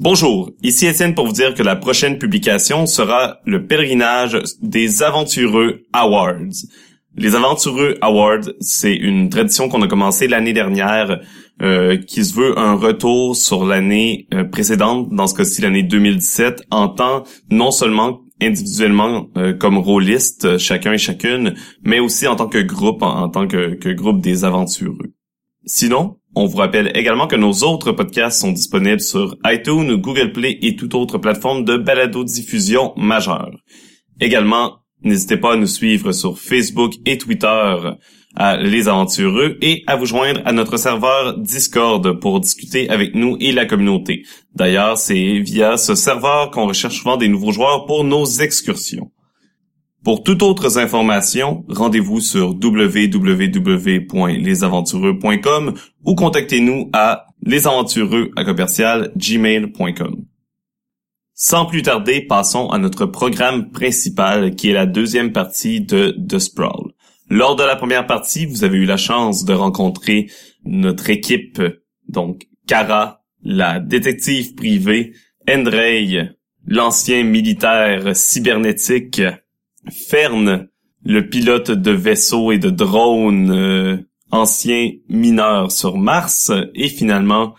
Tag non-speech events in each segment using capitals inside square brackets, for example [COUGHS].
Bonjour, ici Étienne pour vous dire que la prochaine publication sera le pèlerinage des Aventureux Awards. Les Aventureux Awards, c'est une tradition qu'on a commencé l'année dernière euh, qui se veut un retour sur l'année euh, précédente, dans ce cas-ci l'année 2017, en tant non seulement individuellement euh, comme rôliste, chacun et chacune, mais aussi en tant que groupe, en, en tant que, que groupe des aventureux. Sinon, on vous rappelle également que nos autres podcasts sont disponibles sur iTunes, Google Play et toute autre plateforme de balado-diffusion majeure. Également, n'hésitez pas à nous suivre sur Facebook et Twitter à Les Aventureux et à vous joindre à notre serveur Discord pour discuter avec nous et la communauté. D'ailleurs, c'est via ce serveur qu'on recherche souvent des nouveaux joueurs pour nos excursions. Pour toutes autres informations, rendez-vous sur www.lesaventureux.com ou contactez-nous à lesaventureux Sans plus tarder, passons à notre programme principal qui est la deuxième partie de The Sprawl. Lors de la première partie, vous avez eu la chance de rencontrer notre équipe, donc Kara, la détective privée, Endrey, l'ancien militaire cybernétique, Fern, le pilote de vaisseau et de drone euh, ancien mineur sur Mars, et finalement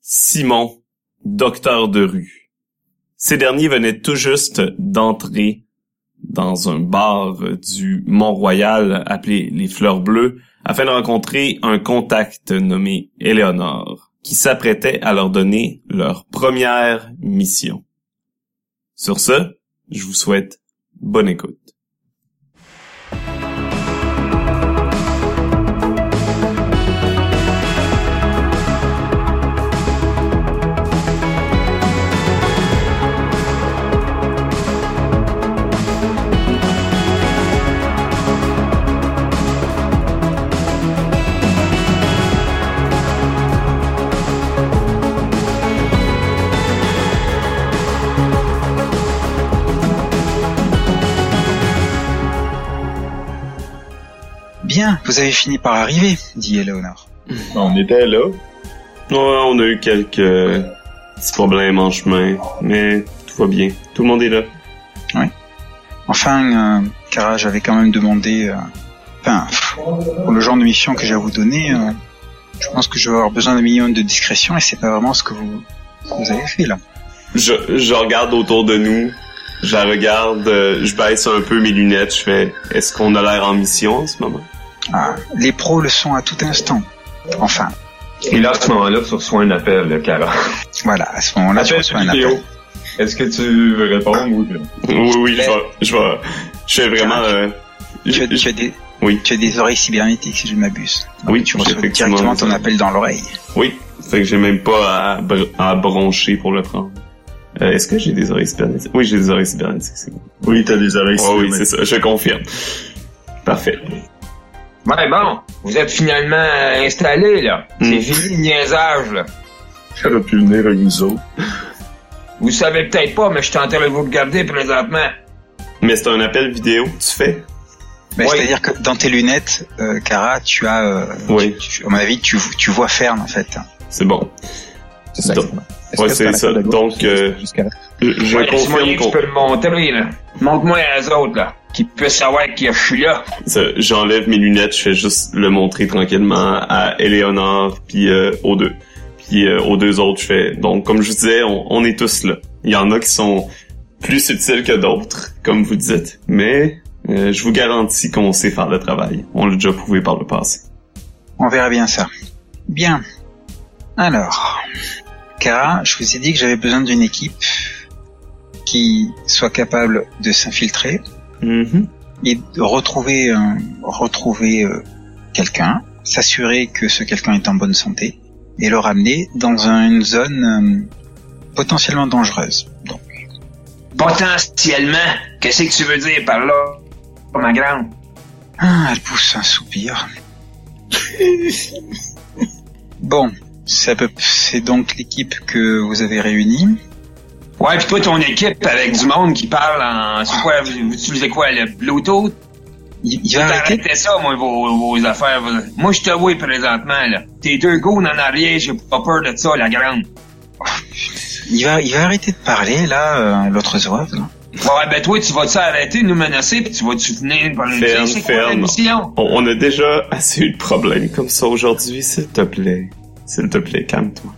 Simon, docteur de rue. Ces derniers venaient tout juste d'entrer dans un bar du Mont-Royal appelé les Fleurs Bleues afin de rencontrer un contact nommé Éléonore qui s'apprêtait à leur donner leur première mission. Sur ce, je vous souhaite bonne écoute. Bien, vous avez fini par arriver, dit Eleonore. On était là. Ouais, on a eu quelques petits problèmes en chemin, mais tout va bien. Tout le monde est là. Oui. Enfin, euh, Kara, j'avais quand même demandé... euh, Enfin, pour le genre de mission que j'ai à vous donner, euh, je pense que je vais avoir besoin d'un minimum de discrétion et c'est pas vraiment ce que vous, ce que vous avez fait là. Je, je regarde autour de nous. Je la regarde, euh, je baisse un peu mes lunettes, je fais est-ce qu'on a l'air en mission en ce moment? Ah, les pros le sont à tout instant. Enfin, Et là, à ce moment-là, tu reçois un appel, là, Cara. voilà, à ce moment-là, Appel reçois un vidéo. appel. Est-ce que tu veux répondre ou... Oui, oui, je vais, je vais, je fais vraiment, euh, Tu as, tu des, oui, tu as des oreilles cybernétiques, si je ne m'abuse. oui, Tu reçois directement ton appel dans l'oreille. Oui, fait que j'ai même pas à, br- à broncher pour le prendre. Euh, Est-ce que j'ai des oreilles cybernétiques? Oui, j'ai des oreilles cybernétiques, c'est bon. Oui, t'as des oreilles Oh, oui, c'est ça, je confirme. Parfait. Ouais, bon, vous êtes finalement euh, installés, là. Hmm. C'est fini le niaisage, là. J'aurais pu venir avec nous autres. Vous savez peut-être pas, mais je suis en train de vous regarder présentement. Mais c'est un appel vidéo que tu fais? Ben, Oui. C'est-à-dire que dans tes lunettes, euh, Cara, tu as, euh, Oui, tu- à mon avis, tu, tu vois Fern en fait. c'est bon. C'est ça, Donc- ouais, c'est ça. Donc, euh? Je, Ouais, confirme qu'on... tu peux le montrer, là. Montre-moi à eux autres, là. Qui puissent savoir que je suis là. Ça, J'enlève mes lunettes, je fais juste le montrer tranquillement à Eleonore puis euh, aux deux. Puis euh, aux deux autres, je fais. Donc, comme je vous disais, on, on est tous là. Il y en a qui sont plus subtils que d'autres, comme vous dites. Mais euh, je vous garantis qu'on sait faire le travail. On l'a déjà prouvé par le passé. On verra bien ça. Bien. Alors, Cara, je vous ai dit que j'avais besoin d'une équipe qui soit capable de s'infiltrer Mhm. et de retrouver, euh, retrouver euh, quelqu'un, s'assurer que ce quelqu'un est en bonne santé et le ramener dans un- une zone euh, potentiellement dangereuse. Donc, Potentiellement. Qu'est-ce que tu veux dire par là, ma grande? ah, elle pousse un soupir. [LAUGHS] bon, c'est à peu- c'est donc l'équipe que vous avez réunie. Ouais, pis toi, ton équipe avec du monde qui parle en... C'est quoi, vous, utilisez quoi, le Bluetooth? Il, il va arrêter. Arrêtez ça, moi, vos, vos affaires. vos- Moi, je te vois présentement, là. Tes deux goons en arrière, j'ai pas peur de ça, la grande. il va, il va arrêter de parler là, euh, l'autre zouave. là. Ouais, ben toi, tu vas-tu arrêter de nous menacer pis tu vas-tu venir pour nous Ferme, c'est quoi la ferme. On, on a déjà [LAUGHS] assez eu de problèmes comme ça aujourd'hui, s'il te plaît. S'il te plaît, calme-toi.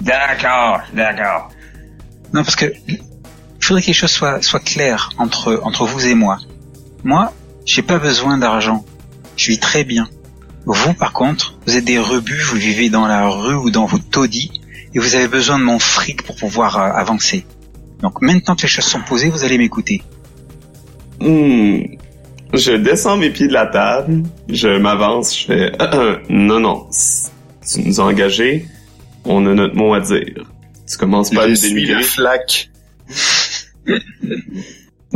D'accord, d'accord. Non, parce que il faudrait que les choses soient, soient claires entre, entre vous et moi. Moi, j'ai pas besoin d'argent. Je vis très bien. Vous, par contre, vous êtes des rebuts, vous vivez dans la rue ou dans vos taudis, et vous avez besoin de mon fric pour pouvoir euh, avancer. Donc maintenant que les choses sont posées, vous allez m'écouter. Hmm. Je descends mes pieds de la table, je m'avance, je fais Ah, ah, non non, tu nous as engagés, on a notre mot à dire. Tu commences pas à Je nous suis dénigrer. la flaque. [LAUGHS]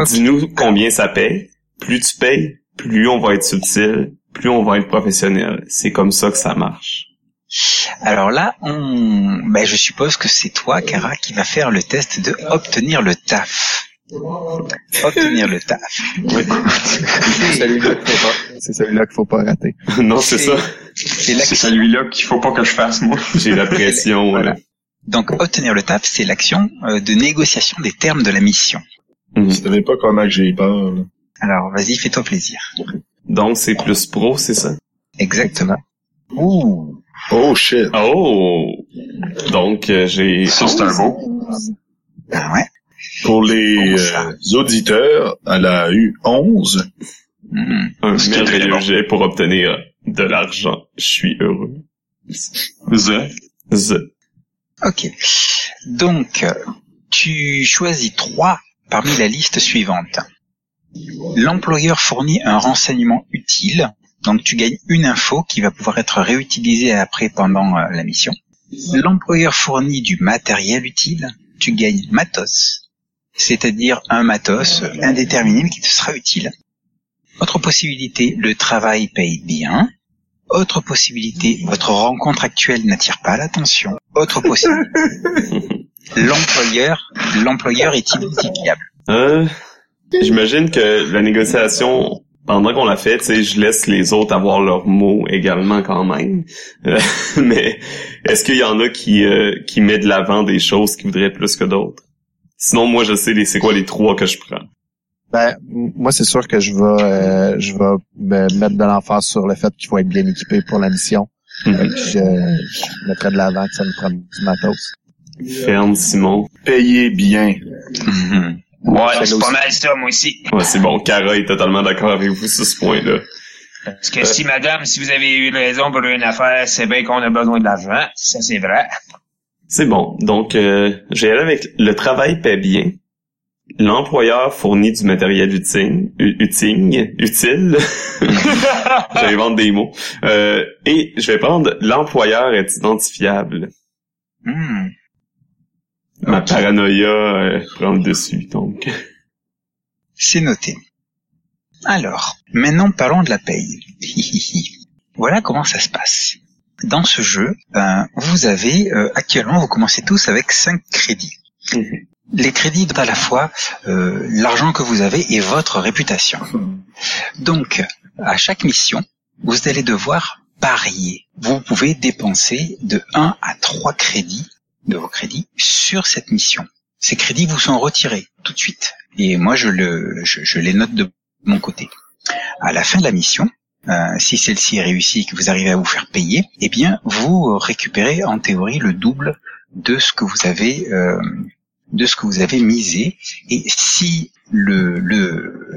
Dis-nous combien ça paye. Plus tu payes, plus on va être subtil, plus on va être professionnel. C'est comme ça que ça marche. Alors là, on, ben, je suppose que c'est toi, Kara, qui va faire le test de obtenir le taf. Obtenir le taf. C'est celui-là qu'il faut pas. C'est celui-là qu'il faut pas rater. [LAUGHS] non, c'est ça. C'est là C'est celui-là qu'il faut pas que je fasse, moi. J'ai la pression. Voilà. ouais. Donc obtenir le taf, c'est l'action euh, de négociation des termes de la mission. Mhm. Vous savez pas comment que j'ai peur, là. Alors vas-y, fais-toi plaisir. Donc c'est plus pro, c'est ça? Exactement. Ouh. Oh shit. Oh. Donc euh, j'ai. Ça, c'est un beau. Ah ouais. Pour les euh, auditeurs, elle a eu 11. Hmm. un Ce qui est très merveilleux jet pour obtenir de l'argent. Je suis heureux. The. Z. Ok. Donc tu choisis trois parmi la liste suivante. L'employeur fournit un renseignement utile, donc tu gagnes une info qui va pouvoir être réutilisée après pendant euh, la mission. L'employeur fournit du matériel utile, tu gagnes matos, c'est-à-dire un matos indéterminé mais qui te sera utile. Autre possibilité, le travail paye bien. Autre possibilité, votre rencontre actuelle n'attire pas l'attention. Autre possibilité, [LAUGHS] l'employeur, l'employeur est identifiable. Euh, J'imagine que la négociation, pendant qu'on l'a fait, tu sais, je laisse les autres avoir leurs mots également quand même. Euh, [LAUGHS] mais est-ce qu'il y en a qui euh, qui met de l'avant des choses qu'ils voudraient plus que d'autres? Sinon, moi, je sais les c'est quoi les trois que je prends. Ben, moi, c'est sûr que je vais, euh, je vais me mettre de l'emphase sur le fait qu'il faut être bien équipé pour la mission. Fait que je, je mettrais de l'avant que ça nous prend du matos. Ferme, Simon. Payez bien. Mhm. Ouais, C'est pas mal ça, moi aussi. Ouais, c'est bon. Cara est totalement d'accord avec vous sur ce point-là. Parce que si, madame, si vous avez eu raison pour une affaire, c'est bien qu'on a besoin de l'argent. Ça, c'est vrai. C'est bon. Donc, euh, j'ai aller avec le travail paie bien. L'employeur fournit du matériel utile, utile, utile. [LAUGHS] J'invente des mots. Euh, et je vais prendre l'employeur est identifiable. Hmm. Ma paranoïa euh, prend le dessus, donc. C'est noté. Alors, maintenant parlons de la paye. [LAUGHS] voilà comment ça se passe. Dans ce jeu, ben, vous avez euh, actuellement, vous commencez tous avec 5 crédits. Mhm. Les crédits à la fois euh, l'argent que vous avez et votre réputation. Donc, à chaque mission, vous allez devoir parier. Vous pouvez dépenser de 1 à 3 crédits de vos crédits sur cette mission. Ces crédits vous sont retirés tout de suite. Et moi, je, le, je, je les note de mon côté. À la fin de la mission, euh, si celle-ci est réussie et que vous arrivez à vous faire payer, eh bien, vous récupérez en théorie le double de ce que vous avez euh, de ce que vous avez misé. Et si le, le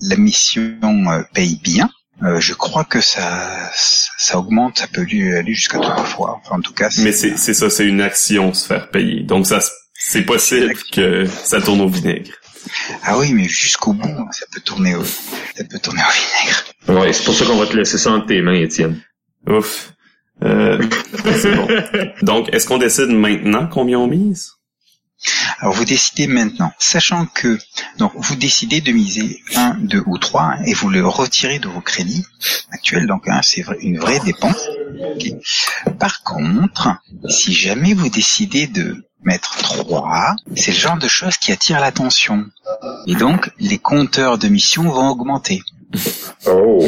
la mission euh, paye bien, euh, je crois que ça ça augmente, ça peut aller jusqu'à trois fois. Enfin, en tout cas, Mais c'est c'est ça, c'est une action se faire payer. Donc ça, c'est possible que ça tourne au vinaigre. ah oui, mais jusqu'au bout, ça peut tourner au ça peut tourner au vinaigre. Ouais, c'est pour ça qu'on va te laisser ça entre tes mains, Étienne. Ouf. Euh, c'est bon. [LAUGHS] Donc, est-ce qu'on décide maintenant combien on mise? Alors vous décidez maintenant, sachant que donc vous décidez de miser un, deux ou trois hein, et vous le retirez de vos crédits actuels, donc hein, c'est une vraie dépense. Par contre, si jamais vous décidez de mettre trois, c'est le genre de choses qui attire l'attention. Et donc les compteurs de mission vont augmenter. Oh.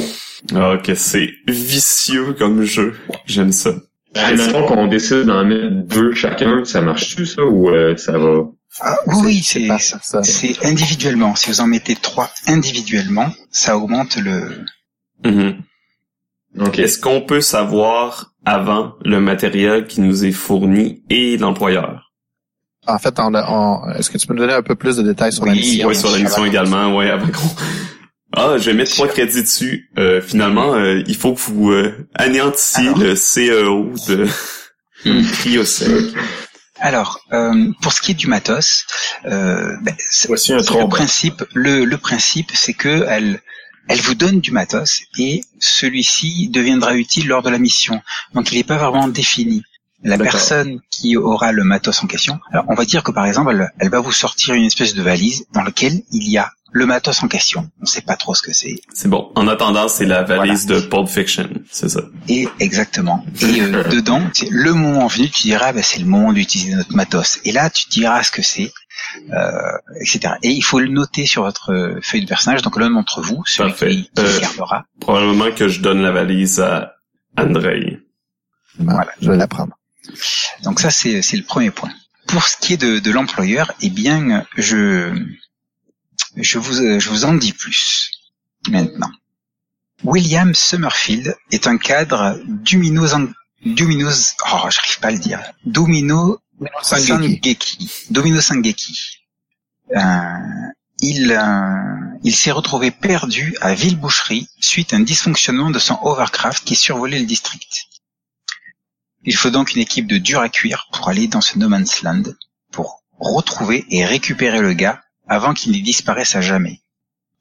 Ah, que c'est vicieux comme jeu. J'aime ça. Admettons qu'on décide d'en mettre deux chacun, ça marche-tu ça ou euh, ça va? Ah, oui, oui, c'est c'est individuellement. Si vous en mettez trois individuellement, ça augmente le. Mhm. Ok. Est-ce qu'on peut savoir avant le matériel qui nous est fourni et l'employeur? En fait, on on- est-ce que tu peux nous donner un peu plus de détails sur la mission? Oui, sur la mission également, ouais, avant qu'on... Ah, je vais mettre trois crédits dessus. Euh, finalement, euh, il faut que vous euh, anéantissiez Alors. le CEO de Hmm. [LAUGHS] Cryosec. Alors, euh, pour ce qui est du matos, euh, ben, c'est- Voici un le principe, le, le principe, c'est que elle, elle vous donne du matos et celui-ci deviendra utile lors de la mission. Donc, il n'est pas vraiment défini. La personne qui aura le matos en question, alors on va dire que par exemple, elle, elle va vous sortir une espèce de valise dans laquelle il y a le matos en question. On ne sait pas trop ce que c'est. C'est bon. En attendant, c'est la valise de Pulp Fiction, c'est ça. Et exactement. Et euh, [LAUGHS] dedans, c'est le moment venu, tu diras, bah, c'est le moment d'utiliser notre matos. Et là, tu diras ce que c'est, euh, etc. Et il faut le noter sur votre feuille de personnage. Donc l'un d'entre vous, celui Parfait. qui, qui Euh, gardera. Probablement que je donne la valise à Andrei. Voilà. Je vais la prendre. Donc ça, c'est le premier point. Pour ce qui est de, de l'employeur, eh bien, je je vous je vous en dis plus maintenant. William Summerfield est un cadre Duminos Duminos oh j'arrive pas à le dire Domino Sangeki Domino Sangeki. Euh, il euh, il s'est retrouvé perdu à Villeboucherie suite à un dysfonctionnement de son hovercraft qui survolait le district. Il faut donc une équipe de dur à cuire pour aller dans ce no man's land, pour retrouver et récupérer le gars avant qu'il ne disparaisse à jamais.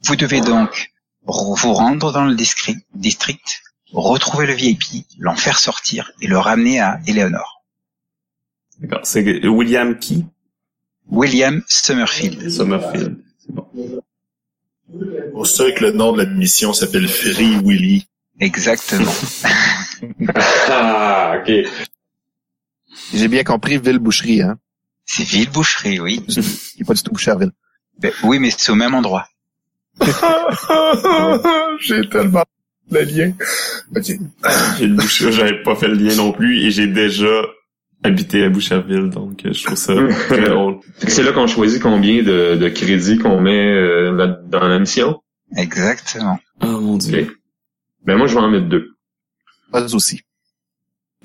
Vous devez donc vous rendre dans le district, retrouver le VIP, l'en faire sortir et le ramener à Eleanor. D'accord. C'est William qui? William Summerfield. Summerfield. C'est bon. Pour ça que le nom de la mission s'appelle Free Willy. Exactement. [LAUGHS] Ah, ok. J'ai bien compris Ville-Boucherie, hein. C'est Villeboucherie, oui. [LAUGHS] Il n'est pas du tout Boucherville. Ben, oui, mais c'est au même endroit. [LAUGHS] J'ai tellement le lien. Ok. J'ai le Boucher- j'avais pas fait le lien non plus et j'ai déjà habité à Boucherville, donc euh, je trouve ça très drôle. C'est là qu'on choisit combien de, de crédits qu'on met euh, dans la mission. Exactement. Oh mon dieu. Ben moi je vais en mettre deux. Pas aussi.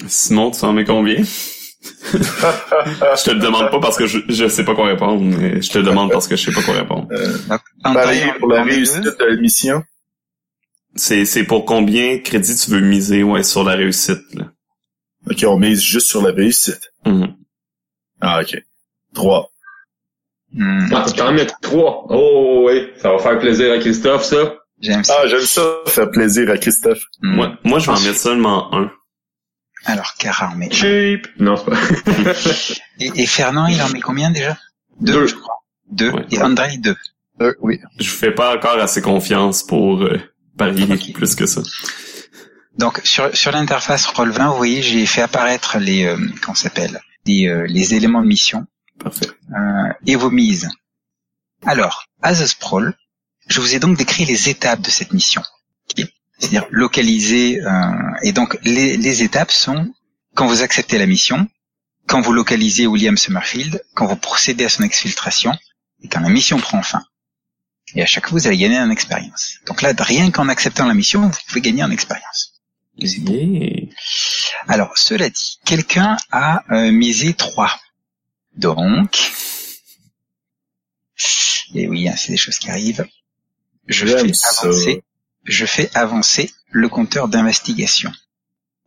Simon, tu en mets combien? [LAUGHS] je te le demande pas parce que je, je sais pas quoi répondre, mais je te le demande parce que je sais pas quoi répondre. Pareil pour la réussite deux. de la mission. C'est, c'est pour combien de crédits tu veux miser, ouais, sur la réussite, là? Ok, on mise juste sur la réussite. Mhm. Ah, ok. Trois. Hmm, Ah, tu peux en mettre trois. Oh oui, ça va faire plaisir à Christophe ça. J'aime ça. Ah, j'aime ça, faire plaisir à Christophe. Hmm. Moi, moi, je vais en mettre seulement un. Alors, Cara en met. Cheap. Non, c'est pas. [LAUGHS] Et, et Fernand, il en met combien déjà? Deux. je crois. Deux. Ouais. et André, deux. Euh, oui. Je vous fais pas encore assez confiance pour euh, parier plus que ça. Donc, sur, sur l'interface Roll20, vous voyez, j'ai fait apparaître les, euh, comment ça s'appelle, les, euh, les éléments de mission Parfait. euh, et vos mises. Alors, à The Sprawl, je vous ai donc décrit les étapes de cette mission. C'est-à-dire localiser, euh, et donc les, les étapes sont quand vous acceptez la mission, quand vous localisez William Summerfield, quand vous procédez à son exfiltration, et quand la mission prend fin. Et à chaque fois, vous allez gagner en expérience. Donc là, rien qu'en acceptant la mission, vous pouvez gagner en expérience. Yeah. Alors, cela dit, quelqu'un a euh, misé 3. Donc, et oui, hein, c'est des choses qui arrivent. Je fais ça. avancer, je fais avancer le compteur d'investigation.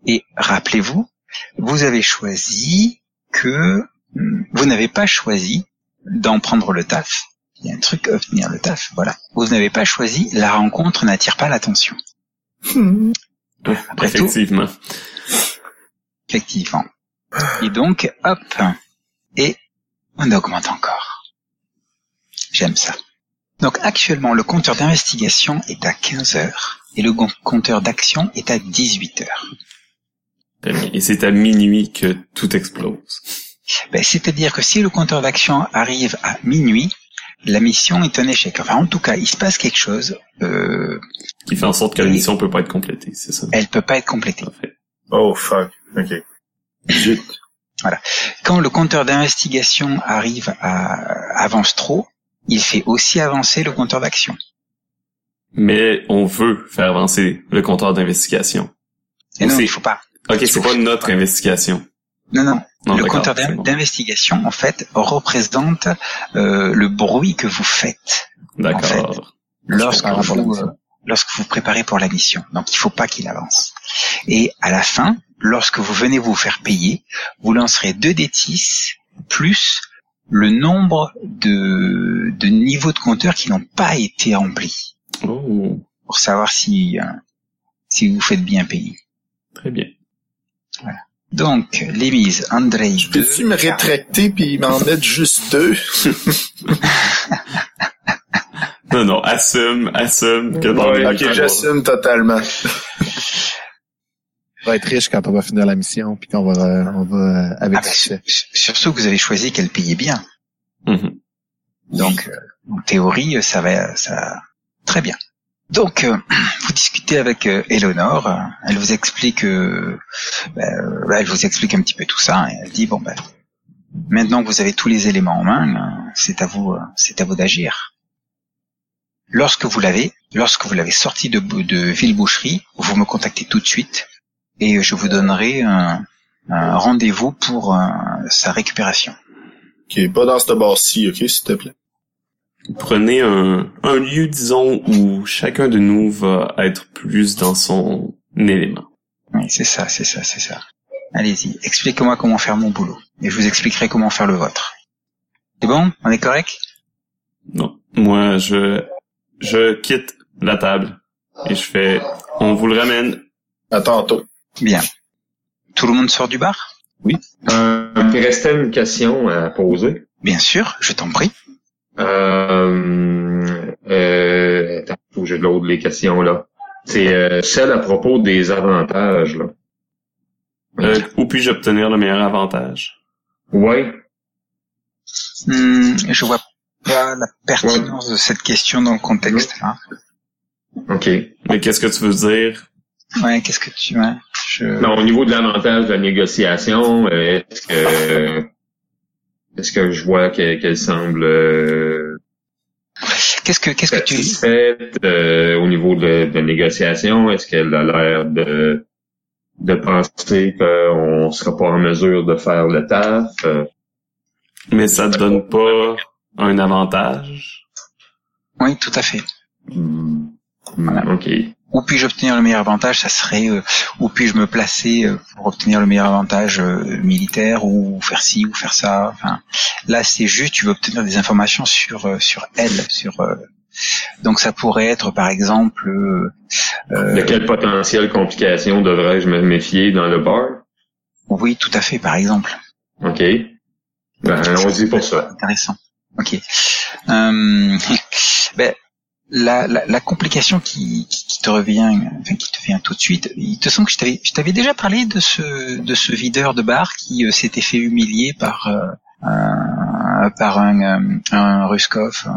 Et rappelez-vous, vous avez choisi que hmm, vous n'avez pas choisi d'en prendre le taf. Il y a un truc obtenir le taf, voilà. Vous n'avez pas choisi la rencontre n'attire pas l'attention. Après tout, Effectivement. Effectivement. Et donc, hop, et on augmente encore. J'aime ça. Donc actuellement, le compteur d'investigation est à 15 heures et le compteur d'action est à 18 heures. Et c'est à minuit que tout explose. Ben, C'est-à-dire que si le compteur d'action arrive à minuit, la mission est un échec. Enfin, en tout cas, il se passe quelque chose. Euh, Qui fait en sorte que la mission peut pas être complétée, c'est ça? elle peut pas être complétée. Parfait. Oh, fuck. Ok. Zut. Quand le compteur d'investigation arrive à avance trop, il fait aussi avancer le compteur d'action. Mais on veut faire avancer le compteur d'investigation. Et non, il faut pas. Ok, c'est pas notre investigation. Non, non. Non, le compteur bon. d'investigation, en fait, représente euh, le bruit que vous faites D'accord. lorsque vous, euh, lorsque vous préparez pour la mission. Donc, il faut pas qu'il avance. Et à la fin, lorsque vous venez vous faire payer, vous lancerez 2 D10 plus le nombre de, de niveaux de compteur qui n'ont pas été remplis Oh, pour savoir si, euh, si vous faites bien payer. très bien. Donc, les mises, Andrei, Peux-tu deux, me rétracter puis m'en [LAUGHS] mettre juste deux? Non, non, assume, assume que dans Ouais, Ok, j'assume totalement. [LAUGHS] On va être riche quand on va finir la mission, puis qu'on va, euh, on va euh, avec Ah bah, succès. surtout que vous avez choisi qu'elle payait bien. Mhm. Donc, euh, en théorie, ça va, ça, très bien. Donc, euh, [CLEARS THROAT] vous discutez avec euh, Eleanor. Elle vous explique, euh, bah, elle vous explique un petit peu tout ça. Et elle dit bon ben, maintenant que vous avez tous les éléments en main, c'est à vous, euh, c'est à vous d'agir. Lorsque vous l'avez, lorsque vous l'avez sorti de, de Villeboucherie, vous me contactez tout de suite et je vous donnerai un, un rendez-vous pour euh, sa récupération. Ok, pas dans ce bar-ci, ok, s'il te plaît. Prenez un, un lieu, disons, où chacun de nous va être plus dans son élément. Oui, c'est ça, c'est ça, c'est ça. Allez-y, expliquez-moi comment faire mon boulot. Et je vous expliquerai comment faire le vôtre. C'est bon? On est correct? Non. Moi, je, je quitte la table et je fais, on vous le ramène. À tantôt. Bien. Tout le monde sort du bar? Euh, il restait une question à poser. Bien sûr, je t'en prie. Euh, euh, attends, faut que je load les questions là. C'est euh, celle à propos des avantages là. Euh, où puis-je obtenir le meilleur avantage? Ouais. Hmm, je vois pas la pertinence de cette question dans le contexte. Hein. Ok. Mais qu'est-ce que tu veux dire? Ouais, qu'est-ce que tu veux je... Non, au niveau de l'avantage de la négociation, euh, est-ce que est-ce que je vois que- qu'elle semble euh, Qu'est-ce que qu'est-ce que tu euh, au niveau de, de la négociation? Est-ce qu'elle a l'air de de penser qu'on sera pas en mesure de faire le taf? Euh, Mais ça te donne pas un avantage? Oui, tout à fait. hmm, Voilà. Ok. Où puis-je obtenir le meilleur avantage? Ça serait euh, où puis-je me placer euh, pour obtenir le meilleur avantage euh, militaire ou faire ci ou faire ça? Enfin, là, c'est juste tu veux obtenir des informations sur euh, sur elle, sur euh, donc ça pourrait être par exemple euh, De quelle potentielle complication devrais-je me méfier dans le bar? oui, tout à fait, par exemple. OK. Ben, allons-y pour ça. Intéressant. Ok. Euh, [LAUGHS] ben, la, la, la complication qui, qui, qui te revient, enfin qui te vient tout de suite, il te semble que je t'avais, je t'avais déjà parlé de ce, de ce videur de bar qui euh, s'était fait humilier par, euh, un, par un, euh, un Ruskov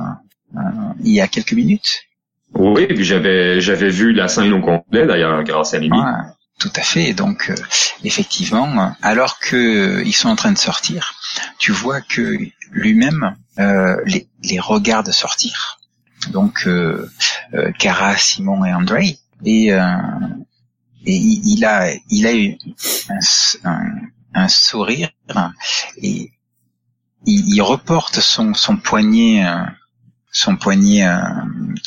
il y a quelques minutes? Oui, puis j'avais j'avais vu la scène au complet d'ailleurs grâce à Mimi. Tout à fait. Donc, euh, effectivement, alors que ils sont en train de sortir, tu vois que lui-même euh, les, les regarde sortir. Donc, euh, euh, Cara, Simon et Andrei. Et, euh, et il, a, il a eu un, un- un sourire et il, il reporte son, son poignet, son poignet, euh,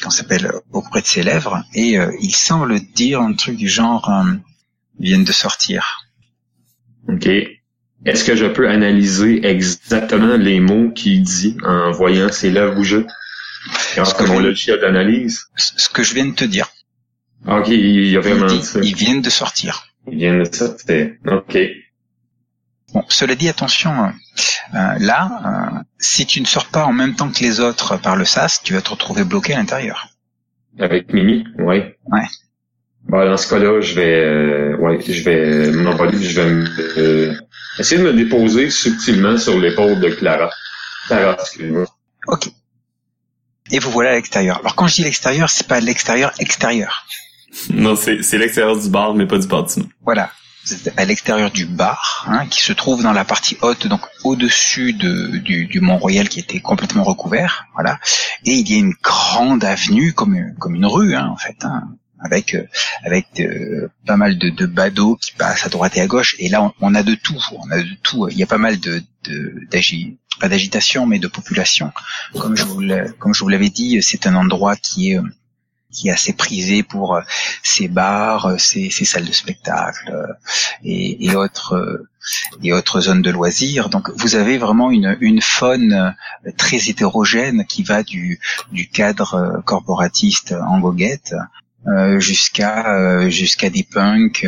qu'on s'appelle auprès de ses lèvres et euh, il semble dire un truc du genre euh, viennent de sortir. OK. Est-ce que je peux analyser exactement les mots qu'il dit en voyant ses lèvres bouger? Grâce que à mon je- logiciel d'analyse. Ce ce que je viens de te dire. OK, il y a Il vraiment dit, ça. ils viennent de sortir. Il vient de c'était... OK. Bon, cela dit, attention, euh, euh, là, euh, si tu ne sors pas en même temps que les autres par le sas, tu vas te retrouver bloqué à l'intérieur. Avec Mimi, ouais. Ouais. Bon, dans ce cas-là, je vais, euh, ouais, je vais m'envoler, je vais me- euh, essayer de me déposer subtilement sur l'épaule de Clara. Clara, excuse-moi. Ok. Et vous voilà à l'extérieur. Alors quand je dis l'extérieur, c'est pas l'extérieur extérieur. Non, c'est, c'est l'extérieur du bar, mais pas du bâtiment. Voilà. vous êtes à l'extérieur du bar, hein, qui se trouve dans la partie haute, donc au-dessus de, du, du Mont Royal qui était complètement recouvert, voilà. Et il y a une grande avenue, comme comme une rue, hein, en fait, hein, avec euh, avec euh, pas mal de, de badauds qui passent à droite et à gauche. Et là, on, on a de tout, on a de tout. Il y a pas mal de, de pas d'agitation, mais de population. Comme je vous l'avais dit, c'est un endroit qui est qui est assez prisé pour euh, ses bars, euh, ses, salles de spectacle euh, et, autres et autres zones de loisirs. Donc vous avez vraiment une, une faune très hétérogène qui va du, cadre corporatiste en goguette jusqu'à des punks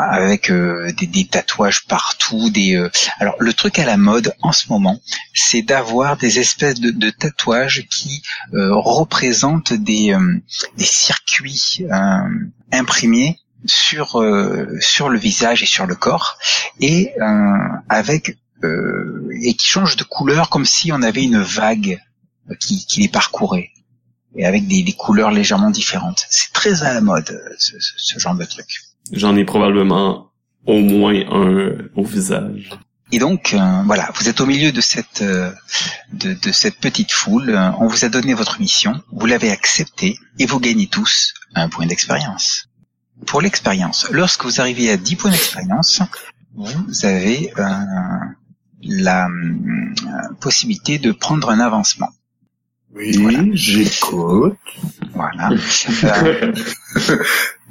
avec euh, des, des tatouages partout. Des euh, alors le truc à la mode en ce moment, c'est d'avoir des espèces de, de tatouages qui euh, représentent des euh, des circuits euh, imprimés sur euh, sur le visage et sur le corps et avec et qui changent de couleur comme si on avait une vague qui, qui les parcourait et avec des, des couleurs légèrement différentes. C'est très à la mode ce- ce genre de truc. J'en ai probablement au moins un au visage. Et donc euh, voilà, vous êtes au milieu de cette euh, de, de cette petite foule. Euh, On vous a donné votre mission, vous l'avez acceptée et vous gagnez tous un point d'expérience. Pour l'expérience, lorsque vous arrivez à 10 points d'expérience, vous avez euh, la euh, possibilité de prendre un avancement. Oui, Voilà. j'écoute. Voilà. [LAUGHS]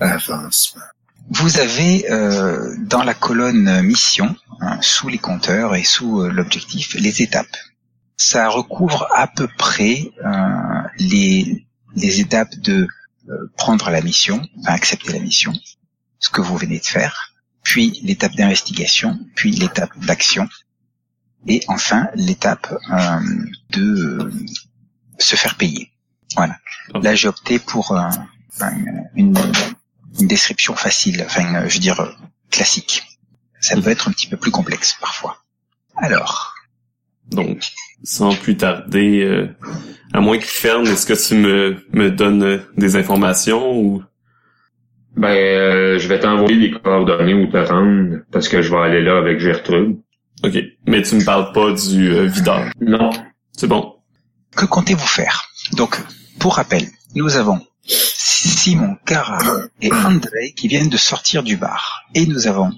Euh, Avancement. Vous avez euh, dans la colonne mission, hein, sous les compteurs et sous euh, l'objectif, les étapes. Ça recouvre à peu près euh, les, les étapes de euh, prendre la mission, enfin, accepter la mission, ce que vous venez de faire, puis l'étape d'investigation, puis l'étape d'action, et enfin l'étape euh, de se faire payer. Voilà. Là, j'ai opté pour euh, une, une description facile, enfin, euh, je veux dire, euh, classique. Ça peut être un petit peu plus complexe parfois. Alors, Donc, sans plus tarder, euh, à moins qu'il ferme, est-ce que tu me, me donnes des informations ou... Ben, euh, je vais t'envoyer les coordonnées où te rendre parce que je vais aller là avec Gertrude. Ok, mais tu me parles pas du euh, videur. Non. C'est bon. que comptez-vous faire? Donc, pour rappel, nous avons Simon, Cara et André qui viennent de sortir du bar. Et nous avons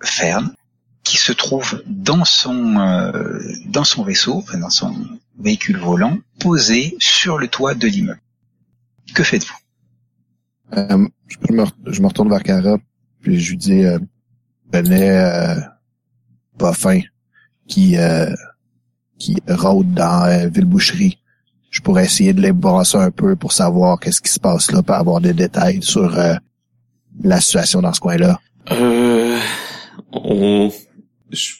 Fern qui se trouve dans son euh, dans son vaisseau, dans son véhicule volant, posé sur le toit de l'immeuble. Que faites-vous? Euh, je, me, je me retourne vers Cara, puis je lui dis, euh, venez, euh, pas fin, qui, euh, qui rôde dans euh, Villeboucherie. Je pourrais essayer de les brasser un peu pour savoir qu'est-ce qui se passe là, pour avoir des détails sur euh, la situation dans ce coin-là. Euh, on, je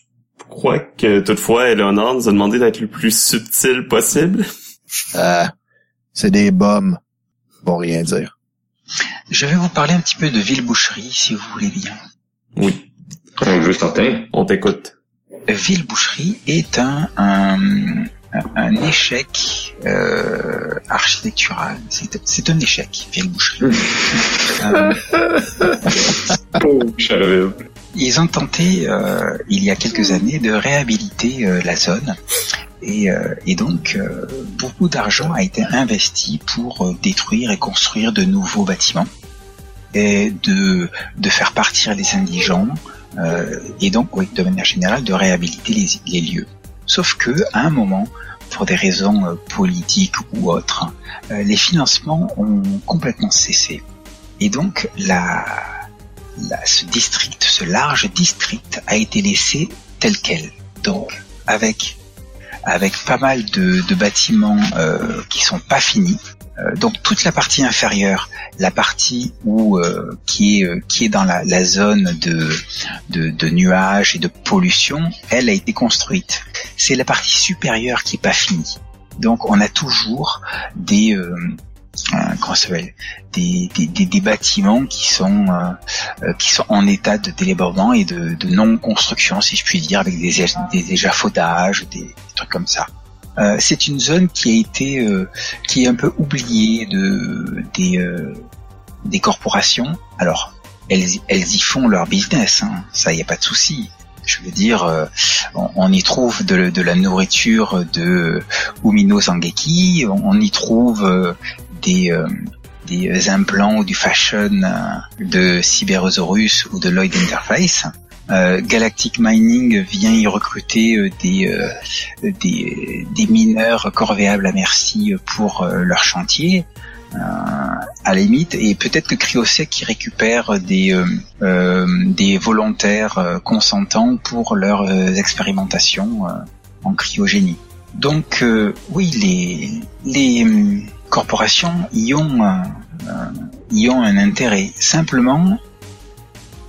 crois que toutefois, Eleonore nous a demandé d'être le plus subtil possible. Euh, c'est des bombes. Bon, rien dire. Je vais vous parler un petit peu de Villeboucherie, si vous voulez bien. Oui, Un jeu certain. on t'écoute. Villeboucherie est un, un, un échec euh, architectural. C'est un échec, Villeboucherie. Euh, [LAUGHS] Pauvre Charles. ils ont tenté, euh, il y a quelques années, de réhabiliter euh, la zone. Et, euh, et donc, euh, beaucoup d'argent a été investi pour euh, détruire et construire de nouveaux bâtiments et de, de faire partir les indigents euh, et donc, oui, de manière générale, de réhabiliter les, les lieux. Sauf que, à un moment, pour des raisons euh, politiques ou autres, euh, les financements ont complètement cessé. Et donc, la, la- ce district, ce large district, a été laissé tel quel. Donc, avec avec pas mal de, de bâtiments euh, qui sont pas finis. Euh, donc toute la partie inférieure, la partie où euh, qui est euh, qui est dans la, la zone de, de de nuages et de pollution, elle a été construite. C'est la partie supérieure qui est pas finie. Donc on a toujours des euh, euh, des, des, des, des bâtiments qui sont euh, euh, qui sont en état de délabrement et de, de non construction si je puis dire avec des, des échafaudages des trucs comme ça Euh, c'est une zone qui a été euh, qui est un peu oubliée de des euh, des corporations alors elles, y font leur business. Hein. Ça, y a pas de souci. Je veux dire, euh, on, y trouve de, la nourriture de Umino Sangeki, on, y trouve des, des implants ou du fashion de Cyberosaurus ou de Lloyd Interface. Euh, Galactic Mining vient y recruter euh, des, euh, des, des mineurs corvéables à merci pour leur chantier. Euh, à la limite, et peut-être que Cryosec qui récupère des euh, des volontaires consentants pour leurs expérimentations en cryogénie. Donc euh, oui, les les corporations y ont y ont un intérêt. Simplement,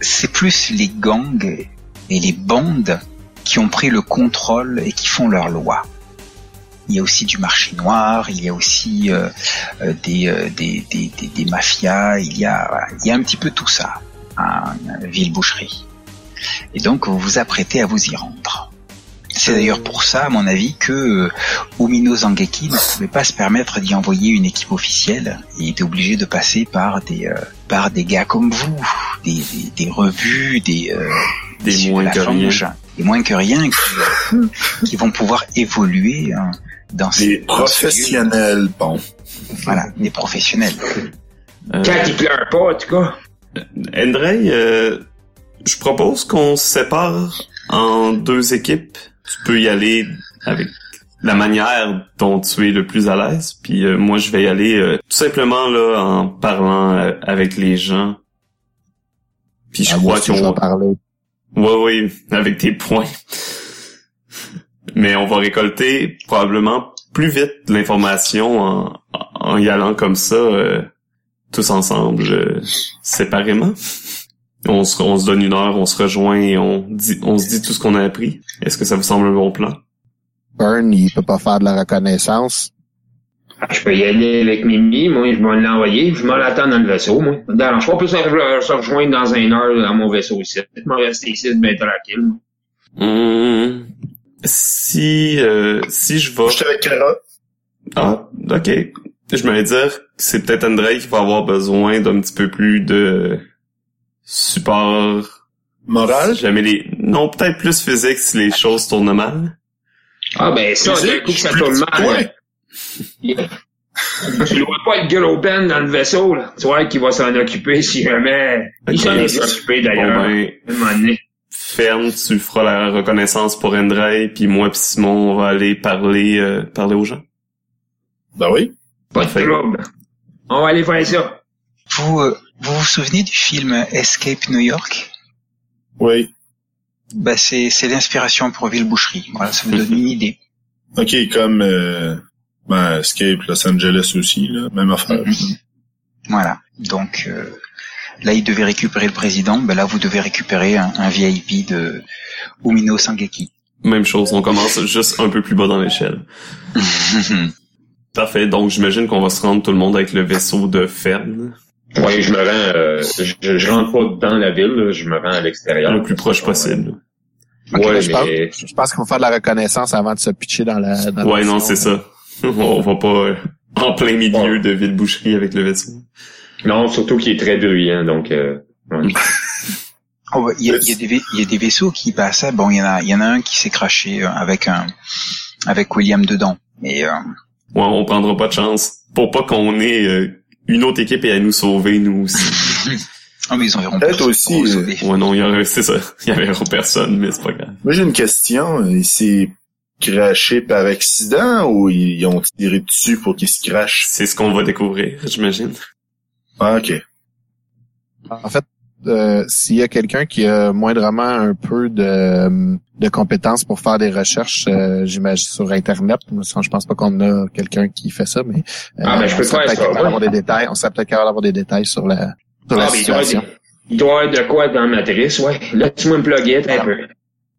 c'est plus les gangs et les bandes qui ont pris le contrôle et qui font leurs lois. Il y a aussi du marché noir, il y a aussi euh, euh, des, euh, des, des, des, mafias, il y a, il y a un petit peu tout ça à Ville-Boucherie. Et donc vous vous apprêtez à vous y rendre. C'est d'ailleurs pour ça, à mon avis, que euh, Umino Zangeki ne pouvait pas se permettre d'y envoyer une équipe officielle et était obligé de passer par des euh, par des gars comme vous, des, des, des revues, des euh, Des issus de moins que rien. des moins que rien qui, euh, qui vont pouvoir évoluer hein, dans Des ces dans ce lieu. professionnels, bon. Voilà, des professionnels. Euh, Quand il pleure pas, en tout cas. Andrei, euh, je propose qu'on se sépare en deux équipes. Tu peux y aller avec la manière dont tu es le plus à l'aise, puis euh, moi je vais y aller euh, tout simplement là en parlant euh, avec les gens. Puis je Ah, crois vais ont parler. Ouais, oui, avec tes points. Mais on va récolter probablement plus vite l'information en, en y allant comme ça, euh, tous ensemble, euh, séparément. On se, on se donne une heure, on se rejoint et on dit, on se dit tout ce qu'on a appris. Est-ce que ça vous semble un bon plan? Burn, il peut pas faire de la reconnaissance. Je peux y aller avec Mimi, moi, je vais l'envoyer, je m'en attends dans le vaisseau, moi. Dans, je vais pas se re- se rejoindre dans une heure à mon vaisseau ici. Je vais rester ici, bien tranquille. Hum, si, euh, si je vais... Je suis avec Kara. Ah, ok. Je m'allais dire que c'est peut-être André qui va avoir besoin d'un petit peu plus de support. Moral? Si jamais les... Non, peut-être plus physique si les choses tournent mal. Ah, ben, ça, d'un coup que ça tourne mal. là. [LAUGHS] tu le vois pas le gueule au Ben dans le vaisseau, là. Tu vois qu'il va s'en occuper si jamais. Il s'en est occupé Bon d'ailleurs. ben, ferme, tu feras la reconnaissance pour André, puis moi puis Simon, on va aller parler, euh, parler aux gens. Ben oui. Pas de trouble. On va aller faire ça. Vous, euh, vous vous souvenez du film Escape New York? Oui. bah, C'est c'est l'inspiration pour Ville Boucherie. Voilà, ça vous donne une idée. [LAUGHS] OK, comme euh, ben, Escape Los Angeles aussi, là. Même affaire. Mhm. Voilà. Donc euh, là, il devait récupérer le président. Ben là, vous devez récupérer un, un VIP de Umino Sangeki. Même chose, on commence juste un peu plus bas dans l'échelle. [LAUGHS] Parfait, donc j'imagine qu'on va se rendre tout le monde avec le vaisseau de Fern, Ouais, je me rends, euh, je, je rentre pas dans la ville, là, je me rends à l'extérieur. le plus proche possible. Ok, Ouais, je, pense, mais je pense qu'il faut faire de la reconnaissance avant de se pitcher dans la. Dans Ouais, la non, c'est ça. [LAUGHS] On va pas euh, en plein milieu de ville-boucherie avec le vaisseau. non, surtout qu'il est très bruyant, donc euh, ouais. [LAUGHS] Oh, Il y, a, il y, a des il y a des vaisseaux qui passaient. Bon, il y en a, il y en a un qui s'est craché euh, avec un, avec William dedans. Mais euh, Ouais, on prendra pas de chance. Pour pas qu'on ait euh, une autre équipe et à nous sauver, nous aussi. oh, [LAUGHS] mais ils enverront Peut-être personne aussi, euh, sauver. Ouais, non, il y aurait, c'est ça. [LAUGHS] Il y avait personne, mais c'est pas grave. Moi, j'ai une question. Il s'est craché par accident ou ils ont tiré dessus pour qu'il se crache? C'est ce qu'on va découvrir, j'imagine. Ah, OK. En fait, euh, s'il y a quelqu'un qui a moindrement un peu de, de compétences pour faire des recherches, euh, j'imagine sur Internet. Moi, Je pense pas qu'on a quelqu'un qui fait ça, mais euh, Ah, ben, je on peux serait peut-être capable d'avoir des détails. On serait peut-être capable d'avoir des détails sur la, sur la Ah, doit, situation. il doit y avoir de quoi dans la matrice, ouais. Laisse-moi me plugger un peu.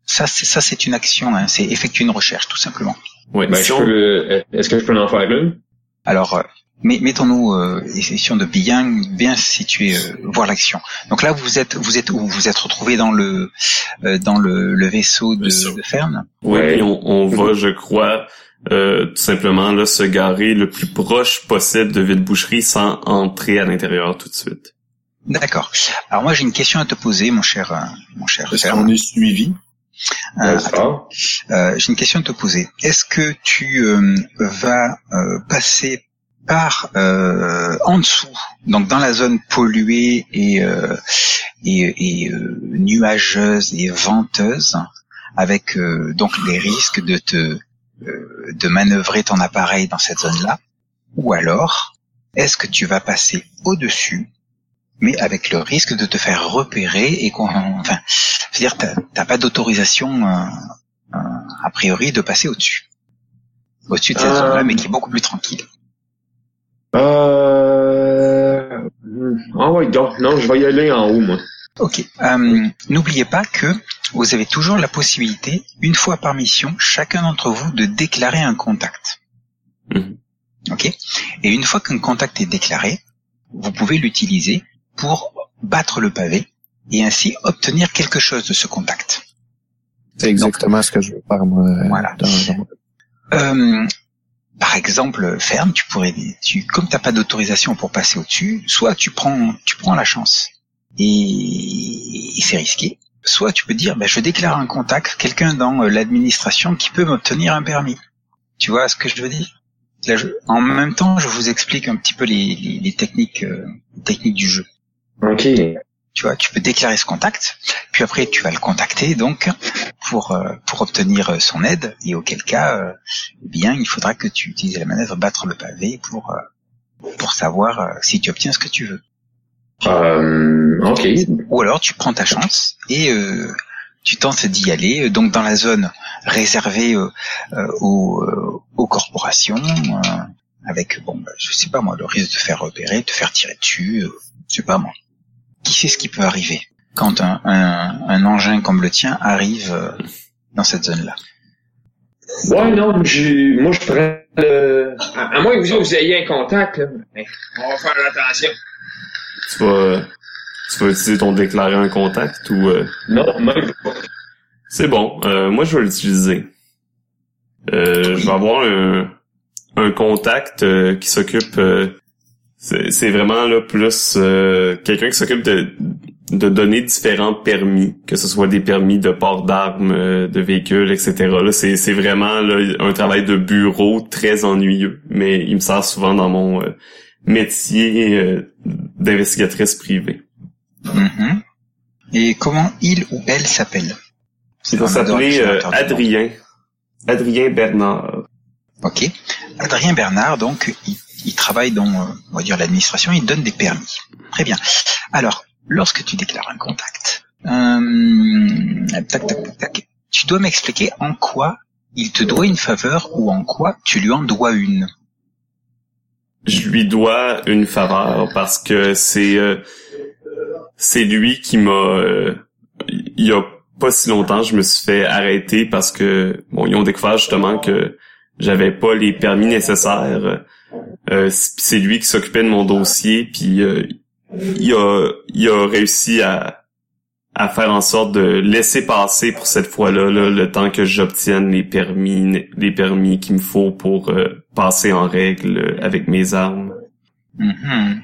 Ça, c'est ça, c'est une action. Hein. C'est effectuer une recherche, tout simplement. Ouais, Ben, si je on- peux, euh, est-ce que je peux en faire une? Alors, euh, mais mettons-nous euh, essayons de bien bien situer euh, voir l'action. Donc là, vous êtes vous êtes où? Vous êtes retrouvé dans le euh, dans le, le vaisseau de, de Fern. Ouais, Ouais. puis on, on va, je crois, euh, tout simplement là se garer le plus proche possible de Ville-Boucherie sans entrer à l'intérieur tout de suite. D'accord. Alors moi j'ai une question à te poser, mon cher, euh, mon cher Est-ce qu'on est suivi? Euh. Euh, J'ai une question à te poser. Est-ce que tu euh, vas euh, passer par euh, en dessous, donc dans la zone polluée et euh, et, et euh, nuageuse et venteuse, avec euh, donc les risques de te euh, de manœuvrer ton appareil dans cette zone-là, ou alors est-ce que tu vas passer au-dessus, mais avec le risque de te faire repérer et qu'on, enfin, c'est-à-dire t'as t'as pas d'autorisation euh, euh, a priori de passer au-dessus. Au-dessus de cette zone-là, mais qui est beaucoup plus tranquille. Euh... Ah ouais, donc, non, je vais y aller en haut, moi. Ok. Euh, N'oubliez pas que vous avez toujours la possibilité, une fois par mission, chacun d'entre vous de déclarer un contact. Mhm. Ok. Et une fois qu'un contact est déclaré, vous pouvez l'utiliser pour battre le pavé et ainsi obtenir quelque chose de ce contact. C'est exactement ce que je veux faire, moi. Voilà. dans- dans mon- Euh, par exemple, ferme, tu pourrais, tu, comme t'as pas d'autorisation pour passer au-dessus, soit tu prends, tu prends la chance et, c'est risqué. Soit tu peux dire, ben, je déclare un contact, quelqu'un dans l'administration qui peut m'obtenir un permis. Tu vois ce que je veux dire? En même temps, je vous explique un petit peu les, techniques, euh, techniques du jeu. OK. Tu vois, tu peux déclarer ce contact, puis après tu vas le contacter donc pour euh, pour obtenir euh, son aide et auquel cas, euh, eh bien, il faudra que tu utilises la manœuvre battre le pavé pour pour savoir si tu obtiens ce que tu veux. Euh, OK. Ou alors tu prends ta chance et euh, tu tentes d'y aller donc dans la zone réservée euh, aux, aux corporations euh, avec bon bah, je sais pas moi le risque de te faire repérer, de te faire tirer dessus, euh, je sais pas moi. Qui sait ce qui peut arriver quand un, un, un engin comme le tien arrive euh, dans cette zone-là? Ouais, non, j'ai, moi, je prends, euh, à, à moins que vous, vous ayez un contact, là. Mais On va faire attention. Tu vas, tu vas utiliser ton déclarer un contact ou... euh, Non, même pas. C'est bon. Euh, moi, je vais l'utiliser. Euh, Je vais avoir un, un contact euh, qui s'occupe... c'est vraiment là plus euh, quelqu'un qui s'occupe de, de donner différents permis, que ce soit des permis de port d'armes, euh, de véhicules, etc. Là, c'est c'est vraiment là, un travail de bureau très ennuyeux, mais il me sert souvent dans mon euh, métier euh, d'investigatrice privée. Mhm. Et comment il ou elle s'appelle? Il le s'appeler euh. Adrien. Adrien Bernard. Ok. Adrien Bernard, donc, il, il travaille dans, euh, on va dire, l'administration, il donne des permis. Très bien. Alors, lorsque tu déclares un contact, euh, tac, tac, tac, tac, tu dois m'expliquer en quoi il te doit une faveur ou en quoi tu lui en dois une. je lui dois une faveur parce que c'est euh, c'est lui qui m'a euh, il y a pas si longtemps je me suis fait arrêter parce que bon ils ont découvert justement que j'avais pas les permis nécessaires euh, c'est lui qui s'occupait de mon dossier puis euh, il a il a réussi à à faire en sorte de laisser passer pour cette fois-là là, le temps que j'obtienne les permis les permis qu'il me faut pour euh, passer en règle avec mes armes. Mhm.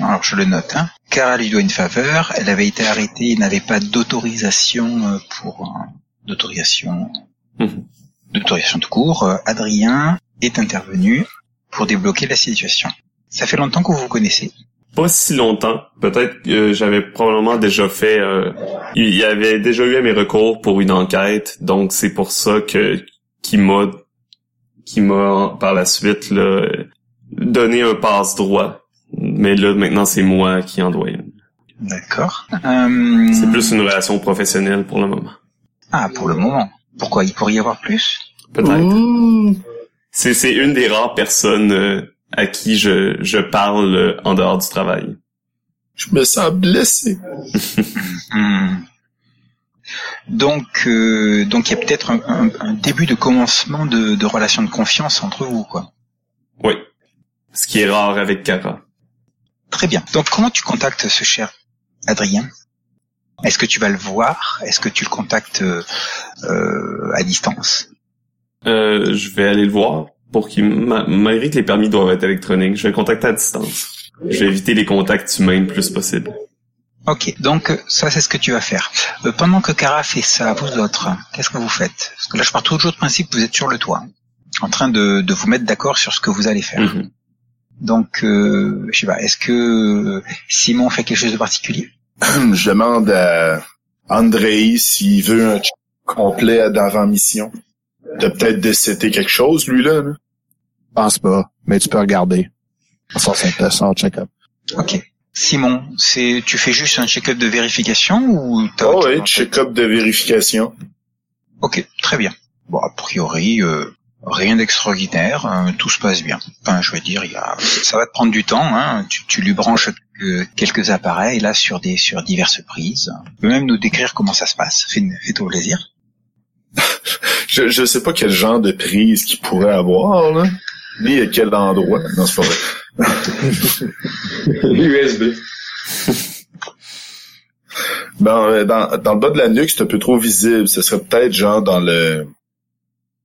Alors je le note, hein. Car elle lui doit une faveur, elle avait été arrêtée, il n'avait pas d'autorisation euh, pour euh, d'autorisation Mhm. d'autorisation de cours. Euh, Adrien est intervenu pour débloquer la situation. Ça fait longtemps que vous vous connaissez. Pas si longtemps. Peut-être que j'avais probablement déjà fait. euh, il y avait déjà eu à mes recours pour une enquête, donc c'est pour ça que qui m'a qui m'a par la suite là, donné un passe droit. Mais là maintenant c'est moi qui en dois une. D'accord. Euh, C'est plus une relation professionnelle pour le moment. Ah, pour le moment. Pourquoi il pourrait y avoir plus? Peut-être. C'est c'est une des rares personnes euh, à qui je je parle euh, en dehors du travail. Je me sens blessé. [LAUGHS] Hmm. Donc, euh, donc il y a peut-être un, un- un début de commencement de, de relation de confiance entre vous, quoi. Oui. Ce qui est rare avec Cara. Très bien. Donc, comment tu contactes ce cher Adrien? Est-ce que tu vas le voir? Est-ce que tu le contactes euh, euh, à distance? Euh, je vais aller le voir pour qu'il, ma- malgré que les permis doivent être électroniques, je vais contacter à distance. Je vais éviter les contacts humains le plus possible. Ok, donc euh, ça c'est ce que tu vas faire. Euh, pendant que Kara fait ça, vous autres, qu'est-ce que vous faites? Parce que là je pars toujours du principe que vous êtes sur le toit, en train de, de vous mettre d'accord sur ce que vous allez faire. Mhm. Donc, euh, je sais pas, est-ce que Simon fait quelque chose de particulier? [CLEARS THROAT] Je demande à Andrei s'il veut un complet d'avant-mission. T'as peut-être décédé quelque chose, lui, là. pense pas, mais tu peux regarder. Ça, c'est ça, check-up. Ok. Simon, c'est tu fais juste un check-up de vérification ou t'as Oh autre oui, check-up de vérification. Ok, très bien. Bon, a priori, euh, rien d'extraordinaire, hein, tout se passe bien. Enfin, je veux dire, il y a, ça va te prendre du temps. Hein, tu, tu lui branches euh, quelques appareils là sur des sur diverses prises. Tu peux même nous décrire comment ça se passe. Fais- Fais-toi plaisir. [LAUGHS] Je, je sais pas quel genre de prise qu'il pourrait avoir, là. Ni à quel endroit. Non, c'est pas vrai. [LAUGHS] USB. Ben, euh, dans, dans le bas de la nuque, c'est un peu trop visible. Ce serait peut-être genre dans le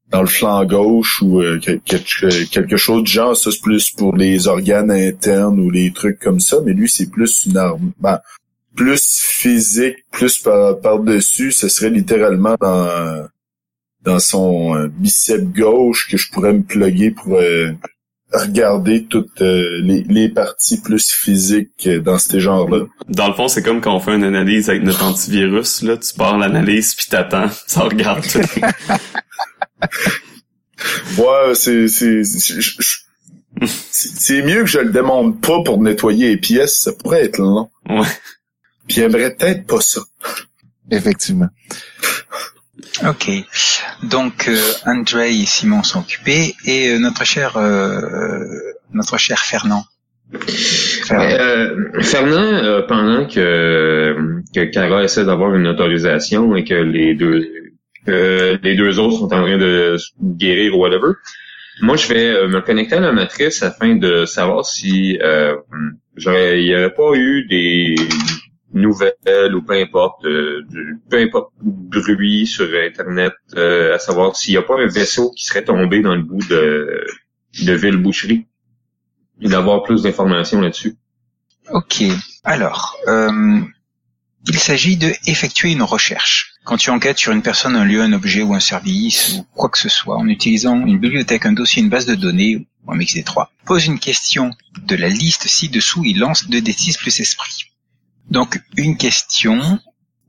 dans le flanc gauche ou euh, que- que- quelque chose de genre. Ça, c'est plus pour les organes internes ou les trucs comme ça. Mais lui, c'est plus une arme. Ben, plus physique, plus par, par-dessus. Ce serait littéralement dans dans son euh, bicep gauche que je pourrais me plugger pour euh, regarder toutes euh, les, les parties plus physiques euh, dans ces genres-là. Dans le fond, c'est comme quand on fait une analyse avec notre antivirus, là, tu pars l'analyse puis t'attends, [LAUGHS] ça regarde tout. [LAUGHS] Ouais, c'est c'est c'est mieux que je le démonte pas pour nettoyer les pièces, ça pourrait être long. Ouais. Puis j'aimerais peut-être pas ça. Effectivement. Ok. Donc euh, André et Simon sont occupés et euh, notre cher euh, notre cher Fernand. Fernand. Ben, euh, Fernand, euh, pendant que, que Cara essaie d'avoir une autorisation et que les deux les deux autres sont en train de guérir ou whatever, moi je vais euh, me connecter à la matrice afin de savoir si euh, il n'y aurait pas eu des nouvelles ou peu importe, euh, peu importe bruit sur Internet, euh, à savoir s'il n'y a pas un vaisseau qui serait tombé dans le bout de, de Ville-Boucherie et d'avoir plus d'informations là-dessus. Ok. Alors, euh, il s'agit de effectuer une recherche. Quand tu enquêtes sur une personne, un lieu, un objet ou un service ou quoi que ce soit, en utilisant une bibliothèque, un dossier, une base de données ou un mix des trois, pose une question de la liste ci-dessous et lance 2d6 plus esprit. Donc, une question.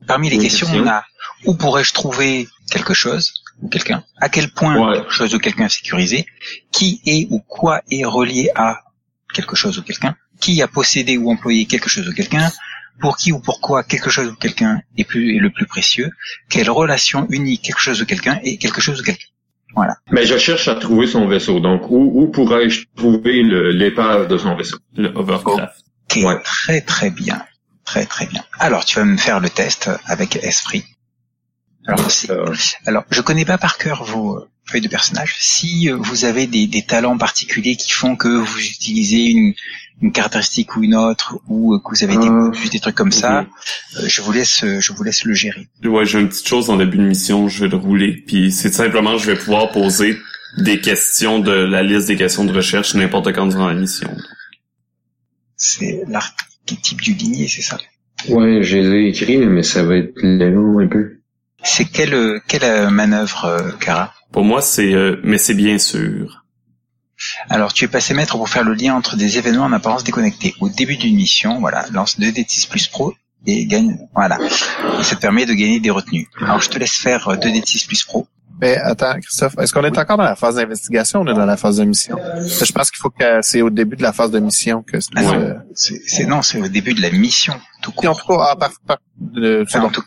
Parmi les Une questions, question. on a où pourrais-je trouver quelque chose ou quelqu'un? À quel point Ouais. quelque chose ou quelqu'un est sécurisé? Qui est ou quoi est relié à quelque chose ou quelqu'un? Qui a possédé ou employé quelque chose ou quelqu'un? Pour qui ou pourquoi quelque chose ou quelqu'un est, plus, est le plus précieux? Quelle relation unit quelque chose ou quelqu'un et quelque chose ou quelqu'un? Mais je cherche à trouver son vaisseau. Donc, où, où pourrais-je trouver l'épave de son vaisseau? Le hovercraft. Ok, Ouais. très très bien. Très très bien. Alors, tu vas me faire le test avec esprit. Alors, si, alors je connais pas par cœur vos euh, feuilles de personnage. Si euh, vous avez des, des talents particuliers qui font que vous utilisez une, une caractéristique ou une autre, ou euh, que vous avez des Euh, bonus, des trucs comme ça, je vous laisse, je vous laisse le gérer. Ouais, j'ai une petite chose en début de mission, je vais le rouler. Puis c'est simplement, je vais pouvoir poser des questions de la liste des questions de recherche n'importe quand durant la mission. C'est l'archétype du ligné, c'est ça. ouais, je les ai écrits, mais ça va être long un peu. C'est quelle euh, quelle euh, manœuvre, euh, Kara Pour moi, c'est... euh, mais c'est bien sûr. Alors, tu es passé maître pour faire le lien entre des événements en apparence déconnectés. Au début d'une mission, voilà, lance 2d6 plus pro et gagne, voilà. Et ça te permet de gagner des retenues. Alors, je te laisse faire euh, 2d6 plus pro. Mais attends, Christophe, est-ce qu'on est encore dans la phase d'investigation ou on est dans la phase de mission? Je pense qu'il faut que c'est au début de la phase de mission que c'est. Ah non, euh, c'est, c'est- non, c'est au début de la mission, tout en court. tout cas, ah, par, par, de- c'est Enfin, en tout,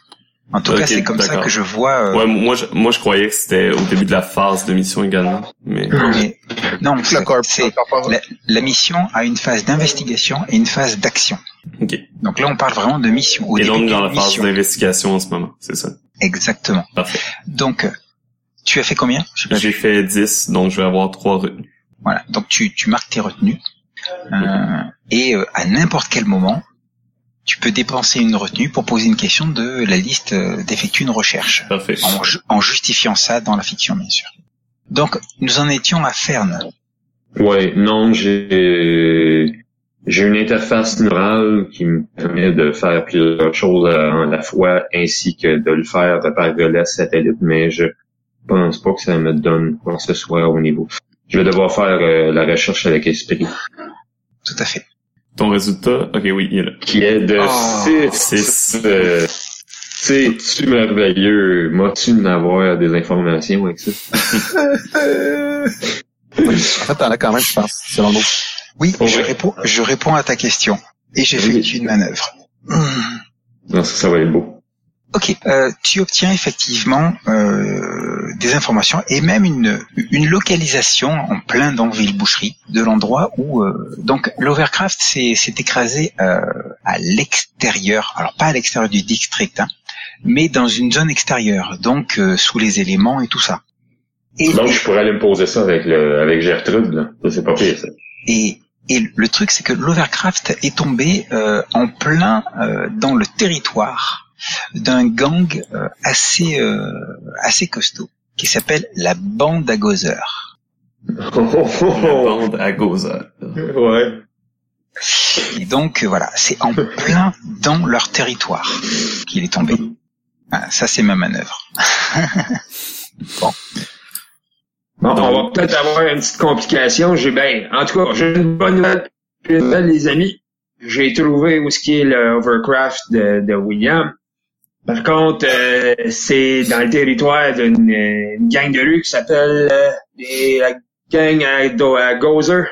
en tout cas, c'est comme ça que je vois. euh, Ouais, moi, je, moi, je croyais que c'était au début de la phase de mission également. Mais mais- non, c'est, la, la mission a une phase d'investigation et une phase d'action. Donc là, on parle vraiment de mission. Au Et début donc dans la phase mission. d'investigation en ce moment, c'est ça? Exactement. Parfait. Donc, euh, tu as fait combien? J'ai fait 10, donc je vais avoir 3 retenues. Voilà, donc tu, tu marques tes retenues euh, et euh, à n'importe quel moment, tu peux dépenser une retenue pour poser une question de la liste euh, d'effectuer une recherche, Parfait. en, ju- en justifiant ça dans la fiction bien sûr. Donc nous en étions à Ferne. Ouais, non, j'ai j'ai une interface neurale qui me permet de faire plusieurs choses à la fois ainsi que de le faire par relais satellite, mais je pense pas que ça me donne quoi que ce soit au niveau. Je vais devoir faire euh, la recherche avec Esprit. Tout à fait. Ton résultat, ok, oui, il est là. Qui est de Oh, 6. C'est-tu merveilleux? M'as-tu d'avoir des informations avec ça? En fait, t'en as quand même, je pense, selon nous. Oui, Pour je réponds, je réponds à ta question et j'effectue une manœuvre. Non, ça, ça va être beau. Ok, euh, tu obtiens effectivement euh, des informations et même une, une localisation en plein dans Villeboucherie de l'endroit où euh, donc l'Overcraft s'est écrasé euh, à l'extérieur, alors pas à l'extérieur du district, hein, mais dans une zone extérieure, donc euh, sous les éléments et tout ça. Et, Donc, je pourrais aller me poser ça avec le, avec Gertrude, là. C'est pas pire, ça. et, et le truc c'est que l'Overcraft est tombé euh, en plein euh, dans le territoire d'un gang euh, assez euh, assez costaud qui s'appelle la bande à Gozer. La bande à Goza. ouais. Et donc euh, voilà, c'est en plein dans leur territoire qu'il est tombé. Ah, ça c'est ma manœuvre. [LAUGHS] Bon, Donc- on va peut-être avoir une petite complication. J'ai ben, en tout cas, j'ai une bonne nouvelle, Une bonne nouvelle, les amis. J'ai trouvé où ce qui est le Overcraft de, de William. Par contre, euh, c'est dans le territoire d'une euh, une gang de rue qui s'appelle euh, les- la gang à, Gozer.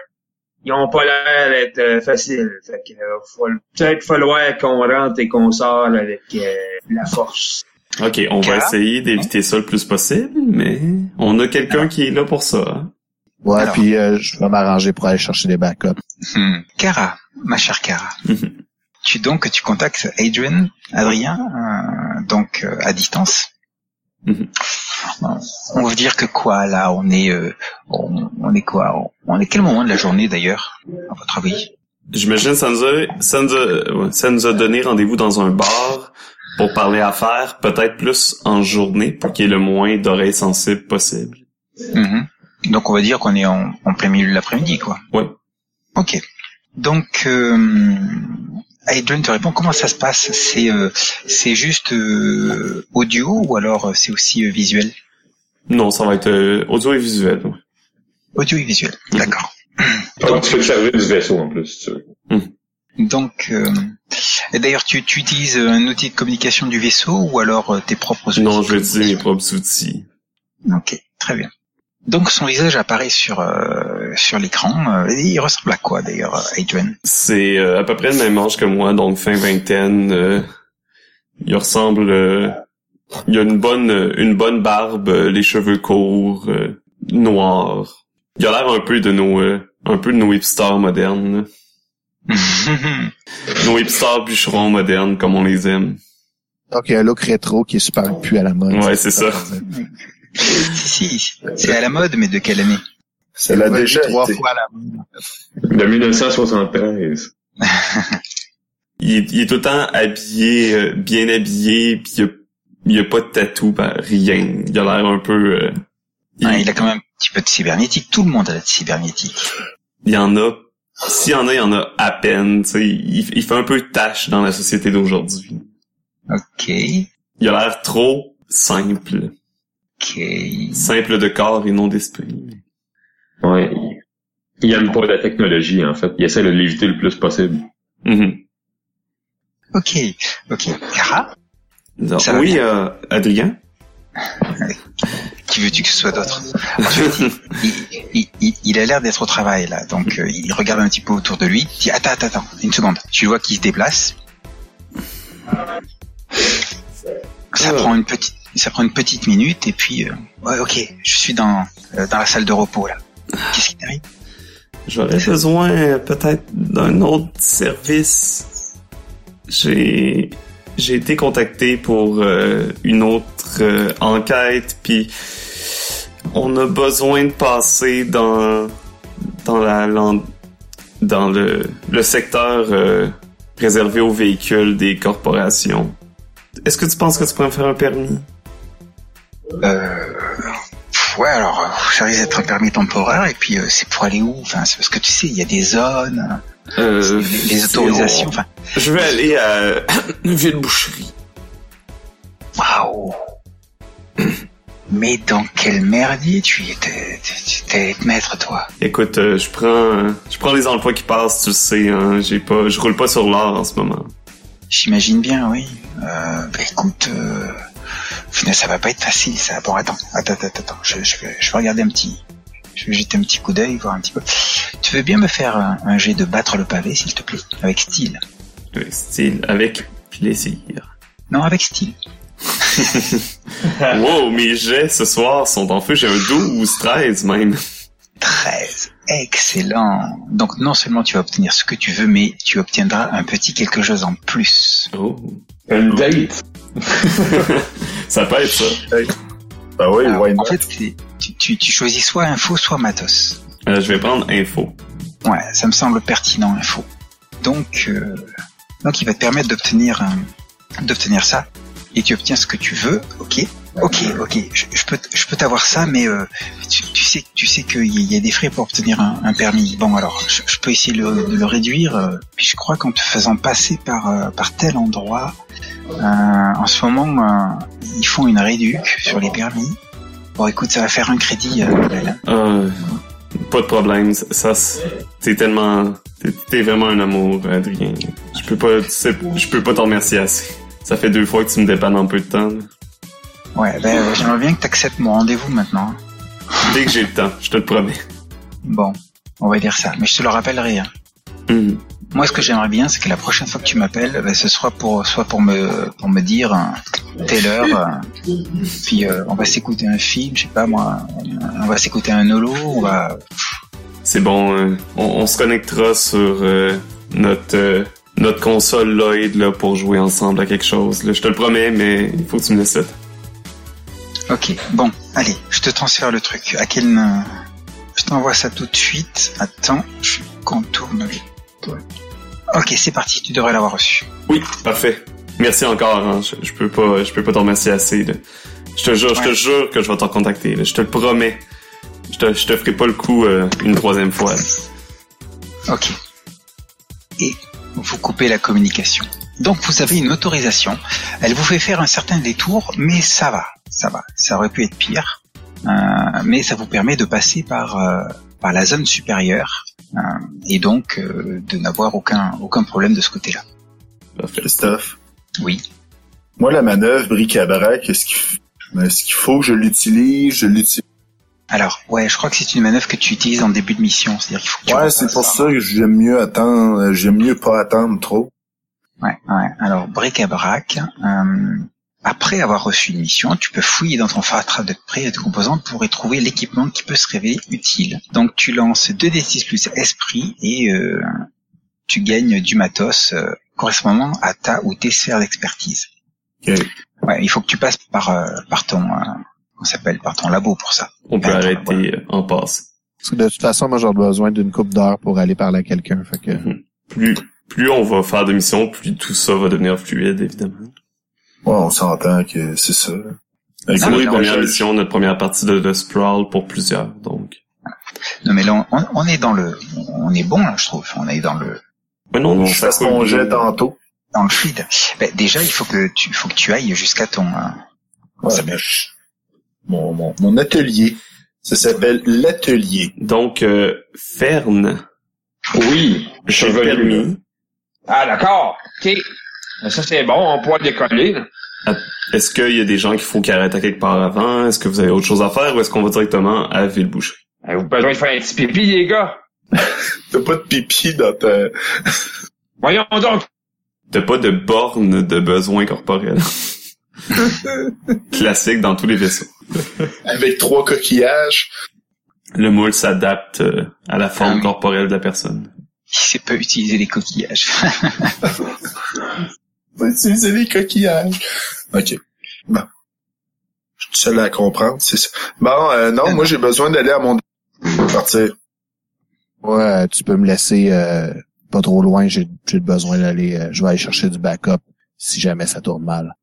Ils ont pas l'air d'être euh, faciles. Fait que euh, faut peut-être falloir qu'on rentre et qu'on sort avec euh, la force. Ok, on va essayer d'éviter ça le plus possible, mais on a quelqu'un qui est là pour ça. hein. Ouais, puis euh, je vais m'arranger pour aller chercher des backups. Hmm. Cara, ma chère Cara. [LAUGHS] Tu donc tu contactes Adrian, Adrien, euh, donc euh, à distance. Mhm. On veut dire que quoi là On est, euh, on, on est quoi On- est quel moment de la journée d'ailleurs, à votre avis? J'imagine ça nous a, ça nous a, ça nous a donné rendez-vous dans un bar pour parler affaires, peut-être plus en journée pour qu'il y ait le moins d'oreilles sensibles possible. Mhm. Donc on va dire qu'on est en, en plein milieu de l'après-midi, quoi. Ouais. Ok. Donc euh, Adrian te répond comment ça se passe? C'est euh, c'est juste euh, audio ou alors euh, c'est aussi euh, visuel? Non, ça va être euh, audio et visuel. ouais. Audio et visuel. Mhm. D'accord. Donc, tu peux te servir du vaisseau en plus, si tu veux. Donc, euh, et d'ailleurs, tu, tu utilises un outil de communication du vaisseau ou alors tes propres outils? Non, je vais utiliser mes communication propres outils. Ok, très bien. Donc, son visage apparaît sur euh, sur l'écran. Euh, et il ressemble à quoi d'ailleurs, Adrian? C'est euh, à peu près le même âge que moi, donc fin vingtaine. euh, il ressemble... euh, il a une bonne une bonne barbe, euh, les cheveux courts, euh, noirs. Il a l'air un peu de nos euh, un peu de nos hipsters modernes. [LAUGHS] Nos hipsters bûcherons modernes comme on les aime. Donc, il y a un look rétro qui est super plus à la mode. Ouais, c'est ça. Si, si, c'est à la mode, mais de quelle année Ça l'a déjà trois été. fois à la mode. De 1973. Il est, il est tout le temps habillé, euh, bien habillé, puis il a, il a pas de tatou, ben, rien. Il a l'air un peu... euh, il, Ouais, Il a quand même un petit peu de cybernétique. Tout le monde a de cybernétique. il y en a... S'il y en a, il y en a à peine. tu sais. Il, il fait un peu tâche dans la société d'aujourd'hui. Ok, Il a l'air trop simple. Simple de corps et non d'esprit. Ouais. Il- Il aime pas la technologie, en fait. Il essaie de l'éviter le plus possible. Mhm. Ok, ok. Cara, Donc, Ça oui, euh, Adrien? qui veux-tu que ce soit d'autre? En fait, il, il- il- il a l'air d'être au travail là, donc euh, il regarde un petit peu autour de lui. Il dit attends, attends, attends, une seconde. Tu vois qu'il se déplace. Ça Ah. prend une petite, ça prend une petite minute et puis euh, ouais, ok, je suis dans euh, dans la salle de repos là. Qu'est-ce qui t'arrive? J'aurais besoin euh, peut-être d'un autre service. J'ai j'ai été contacté pour euh, une autre euh, enquête, puis on a besoin de passer dans dans la dans le le secteur euh, réservé aux véhicules des corporations. Est-ce que tu penses que tu pourrais me faire un permis? Euh, ouais, alors, ça risque d'être un permis temporaire, et puis euh, c'est pour aller où? Enfin, c'est parce que tu sais, il y a des zones, Euh, les, les autorisations, enfin, Je vais aller à [COUGHS] une ville boucherie. waouh Mais dans quel merdier tu étais, t'es maître, toi? Écoute, euh, je prends, euh, je prends les emplois qui passent, tu le sais. Hein, j'ai pas, je roule pas sur l'or en ce moment. J'imagine bien, oui. Euh, bah écoute, euh, ça va pas être facile, ça. Bon, attends, attends, attends, attends. Je, je, vais, je vais regarder un petit, je vais jeter un petit coup d'œil, voir un petit peu. Tu veux bien me faire un, un jet de battre le pavé, s'il te plaît, avec style Avec style, avec plaisir. Non, avec style. [LAUGHS] wow, mes jets ce soir sont en feu. J'ai un 12, 13 même. 13. Excellent. Donc non seulement tu vas obtenir ce que tu veux, mais tu obtiendras un petit quelque chose en plus. Oh. Une date. [LAUGHS] ça peut être ça. Ben oui, Alors, why en fait, tu, tu, tu choisis soit info, soit matos. Euh, je vais prendre info. Ouais, ça me semble pertinent, info. Donc, euh, donc il va te permettre d'obtenir d'obtenir ça. Et tu obtiens ce que tu veux, ok? Ok, ok, je, je peux, je peux t'avoir ça, mais euh, tu, tu sais, tu sais qu'il y, a- des frais pour obtenir un, un permis. Bon, alors, je, je peux essayer le, de le réduire. euh, puis je crois qu'en te faisant passer par euh, par tel endroit, euh, en ce moment, euh, ils font une réduc sur les permis. Bon, écoute, ça va faire un crédit. Hein. Pas de problème. Ça, c'est- tellement, t'es, vraiment un amour, Adrien. Je peux pas, tu sais, je peux pas t'en remercier assez. Ça fait deux fois que tu me dépannes en peu de temps. Ouais, ben, euh, j'aimerais bien que tu acceptes mon rendez-vous maintenant. Dès que j'ai le temps, je te le promets. Bon, on va dire ça, mais je te le rappellerai. hein. Mhm. Moi, ce que j'aimerais bien, c'est que la prochaine fois que tu m'appelles, ben, ce soit pour soit pour me pour me dire hein, telle heure, euh, puis euh, on va s'écouter un film, je sais pas moi, on va s'écouter un holo, on va. C'est bon, euh, on, on se connectera sur euh, notre euh, notre console Lloyd là pour jouer ensemble à quelque chose. Là, je te le promets, mais il faut que tu me laisses temps. Ok, bon, allez, je te transfère le truc. À quel Je t'envoie ça tout de suite. Attends, je contourne les. Ok, c'est parti, tu devrais l'avoir reçu. Oui, parfait. Merci encore. hein. Je, je peux pas, je peux pas t'en remercier assez. là. Je te jure, je te jure que je vais t'en contacter. là. Je te le promets. Je te, je te ferai pas le coup euh, une troisième fois. là. Ok. Et vous coupez la communication. Donc vous avez une autorisation. Elle vous fait faire un certain détour, mais ça va, ça va. Ça aurait pu être pire, Euh, mais ça vous permet de passer par euh, par la zone supérieure euh, et donc euh, de n'avoir aucun aucun problème de ce côté-là. Parfait. Christophe. Oui. Moi, la manœuvre bric-à-brac, est-ce qu'il est-ce qu'il faut que je l'utilise? Je l'utilise. Alors ouais, je crois que c'est une manœuvre que tu utilises en début de mission, c'est-à-dire qu'il faut que tu Ouais, c'est pour par- ça que j'aime mieux attendre, j'aime mieux pas attendre trop. Ouais, ouais. Alors, bric-à-brac, euh, après avoir reçu une mission, tu peux fouiller dans ton fatras de près et de composantes pour y trouver l'équipement qui peut se révéler utile. Donc, tu lances 2d6 plus esprit et euh, tu gagnes du matos euh, correspondant à ta ou tes sphères d'expertise. Ok. Ouais, il faut que tu passes par euh, par ton euh, ça s'appelle par ton labo pour ça. On peut Attends, arrêter euh, en passe. Parce que de toute façon, moi, j'aurais besoin d'une coupe d'heure pour aller parler à quelqu'un. Fait que, Plus, plus on va faire de missions, plus tout ça va devenir fluide, évidemment. Ouais, on s'entend que c'est ça. Avec C'est Ah, le- oui, notre première je- mission, notre première partie de, de Sprawl pour plusieurs, donc. Non, mais là, on, on est dans le, on est bon là, je trouve. On est dans le Mais non, non, je ça bien. jet tantôt. dans le fluide. Ben, déjà, il faut que tu faut que tu ailles jusqu'à ton euh, Ouais, Ça mais je- mon, mon, mon atelier. Ça s'appelle l'atelier. Donc, euh, Fern, Oui. j'ai permis. Ah, d'accord. OK. Ben, Ça, c'est bon. On pourra décoller. là. Est-ce qu'il y a des gens qu'il faut qu'ils arrêtent à quelque part avant? Est-ce que vous avez autre chose à faire ou est-ce qu'on va directement à Villebouche? Avez-vous besoin de faire un petit pipi, les gars? [LAUGHS] T'as pas de pipi dans ta... [LAUGHS] Voyons donc. T'as pas de borne de besoins corporels. [LAUGHS] Classique dans tous les vaisseaux. Avec trois coquillages. Le moule s'adapte euh, à la forme Ah oui. corporelle de la personne. Il sait pas utiliser les coquillages. [LAUGHS] Va utiliser les coquillages. OK. Bon. Je suis seul à comprendre, c'est ça. Bon, euh, non, moi j'ai besoin d'aller à mon... Partir. ouais, tu peux me laisser euh, pas trop loin. J'ai j'ai besoin d'aller. euh, je vais aller chercher du backup si jamais ça tourne mal.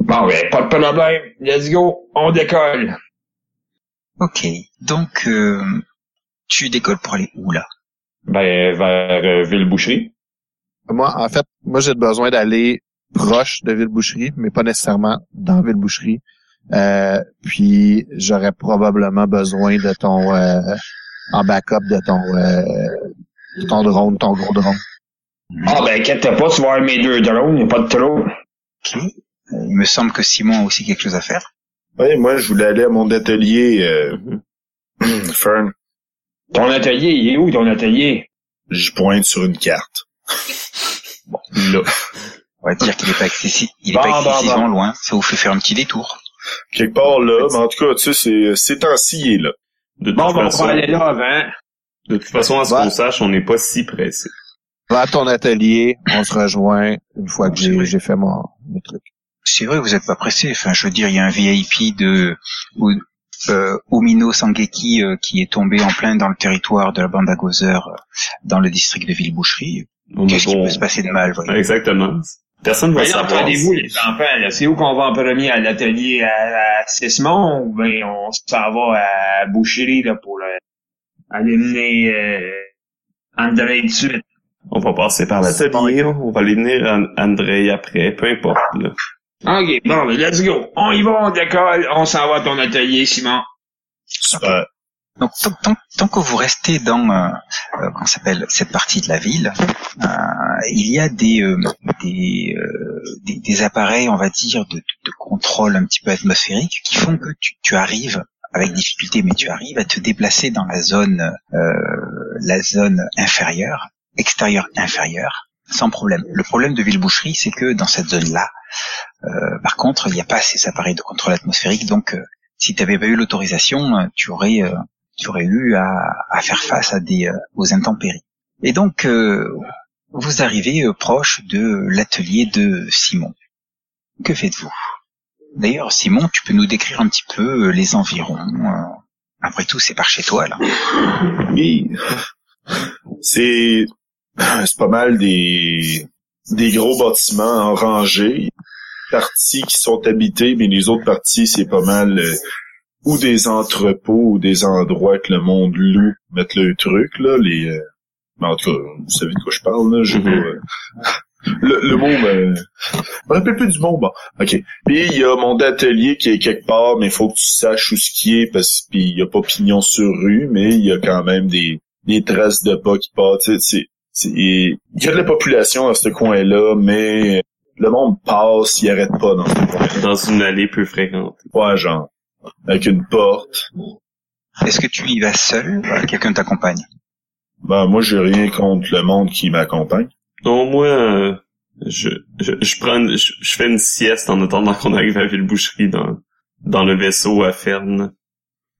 Bon, ben, pas de problème. Let's go. On décolle. Ok. Donc, euh, tu décolles pour aller où là? Ben, vers euh, Ville-Boucherie. Moi, en fait, moi, j'ai besoin d'aller proche de Ville-Boucherie, mais pas nécessairement dans Ville-Boucherie. Euh, puis, j'aurais probablement besoin de ton, euh, en backup de ton, euh, de ton drone, ton gros drone. Ah ben, inquiète pas, tu vas avoir mes deux drones, y a pas de trop. Ok. Il me semble que Simon a aussi quelque chose à faire. Oui, moi, je voulais aller à mon atelier, euh, Mhm. [CLEARS THROAT] Fern. Ton atelier, il est où ton atelier? Je pointe sur une carte. [LAUGHS] Là. On va dire qu'il est pas excessif, il est Bon, pas bon, excessivement bon. loin. Ça vous fait faire un petit détour. Quelque part là, mais en tout cas, tu sais, c'est, c'est temps-ci, il est là. De toute Bon, ben, on façon, va aller là avant. de toute façon, à ce qu'on sache, on n'est pas si pressé. Va à ton atelier, on se rejoint une fois que C'est j'ai, vrai. j'ai fait mon, mes trucs. C'est vrai, vous êtes pas pressé. Enfin, je veux dire, il y a un VIP de ou- euh, Omino Sangeki euh, qui est tombé en plein dans le territoire de la bande à Gozer euh, dans le district de Villeboucherie. On Qu'est-ce qui peut se passer de mal, voyez Exactement. Personne va Ben, savoir. entendez-vous, les enfants, là, c'est où qu'on va en premier à l'atelier à, à Sismon ou ben on s'en va à Boucherie là, pour le, aller mener euh, André de suite? On va passer par l'atelier, on va aller venir à André après, peu importe. Là. Ok, bon, ben, let's go. On y va, on décolle, on s'en va à ton atelier, Simon. Super. Donc tant, que vous restez dans euh, euh, comment s'appelle cette partie de la ville, euh, il y a des euh, des, euh, des des appareils, on va dire, de, de contrôle un petit peu atmosphérique qui font que tu, tu arrives avec difficulté, mais tu arrives à te déplacer dans la zone euh, la zone inférieure, extérieure inférieure, sans problème. Le problème de Villeboucherie, c'est que dans cette zone-là, euh, par contre, il n'y a pas ces appareils de contrôle atmosphérique, donc euh, si tu n'avais pas eu l'autorisation, euh, tu aurais euh, tu aurais eu à, à faire face à des euh, aux intempéries. Et donc euh, vous arrivez proche de l'atelier de Simon. Que faites-vous? D'ailleurs, Simon, tu peux nous décrire un petit peu les environs. après tout, c'est par chez toi là. Oui. C'est, [LAUGHS] c'est pas mal des, des gros bâtiments en rangée. Parties qui sont habitées, mais les autres parties, c'est pas mal euh, ou des entrepôts ou des endroits que le monde loue, mettre le truc, là, les, euh, mais en tout cas, vous savez de quoi je parle, là, j'ai Mhm. euh, [LAUGHS] le, le mot me, je me rappelle plus du mot, bon, ok. Puis il y a mon atelier qui est quelque part, mais il faut que tu saches où ce qui est, parce que il y a pas pignon sur rue, mais il y a quand même des, des traces de pas qui c'est, il y a de la population dans ce coin-là, mais le monde passe, il arrête pas dans ce coin Dans une allée peu fréquentée. Ouais, genre, avec une porte. Est-ce que tu y vas seul ou Quelqu'un t'accompagne? Ben, moi, j'ai rien contre le monde qui m'accompagne. Donc moi, euh, je, je, je prends une- je, je fais une sieste en attendant qu'on arrive à Villeboucherie dans, dans le vaisseau à Ferne.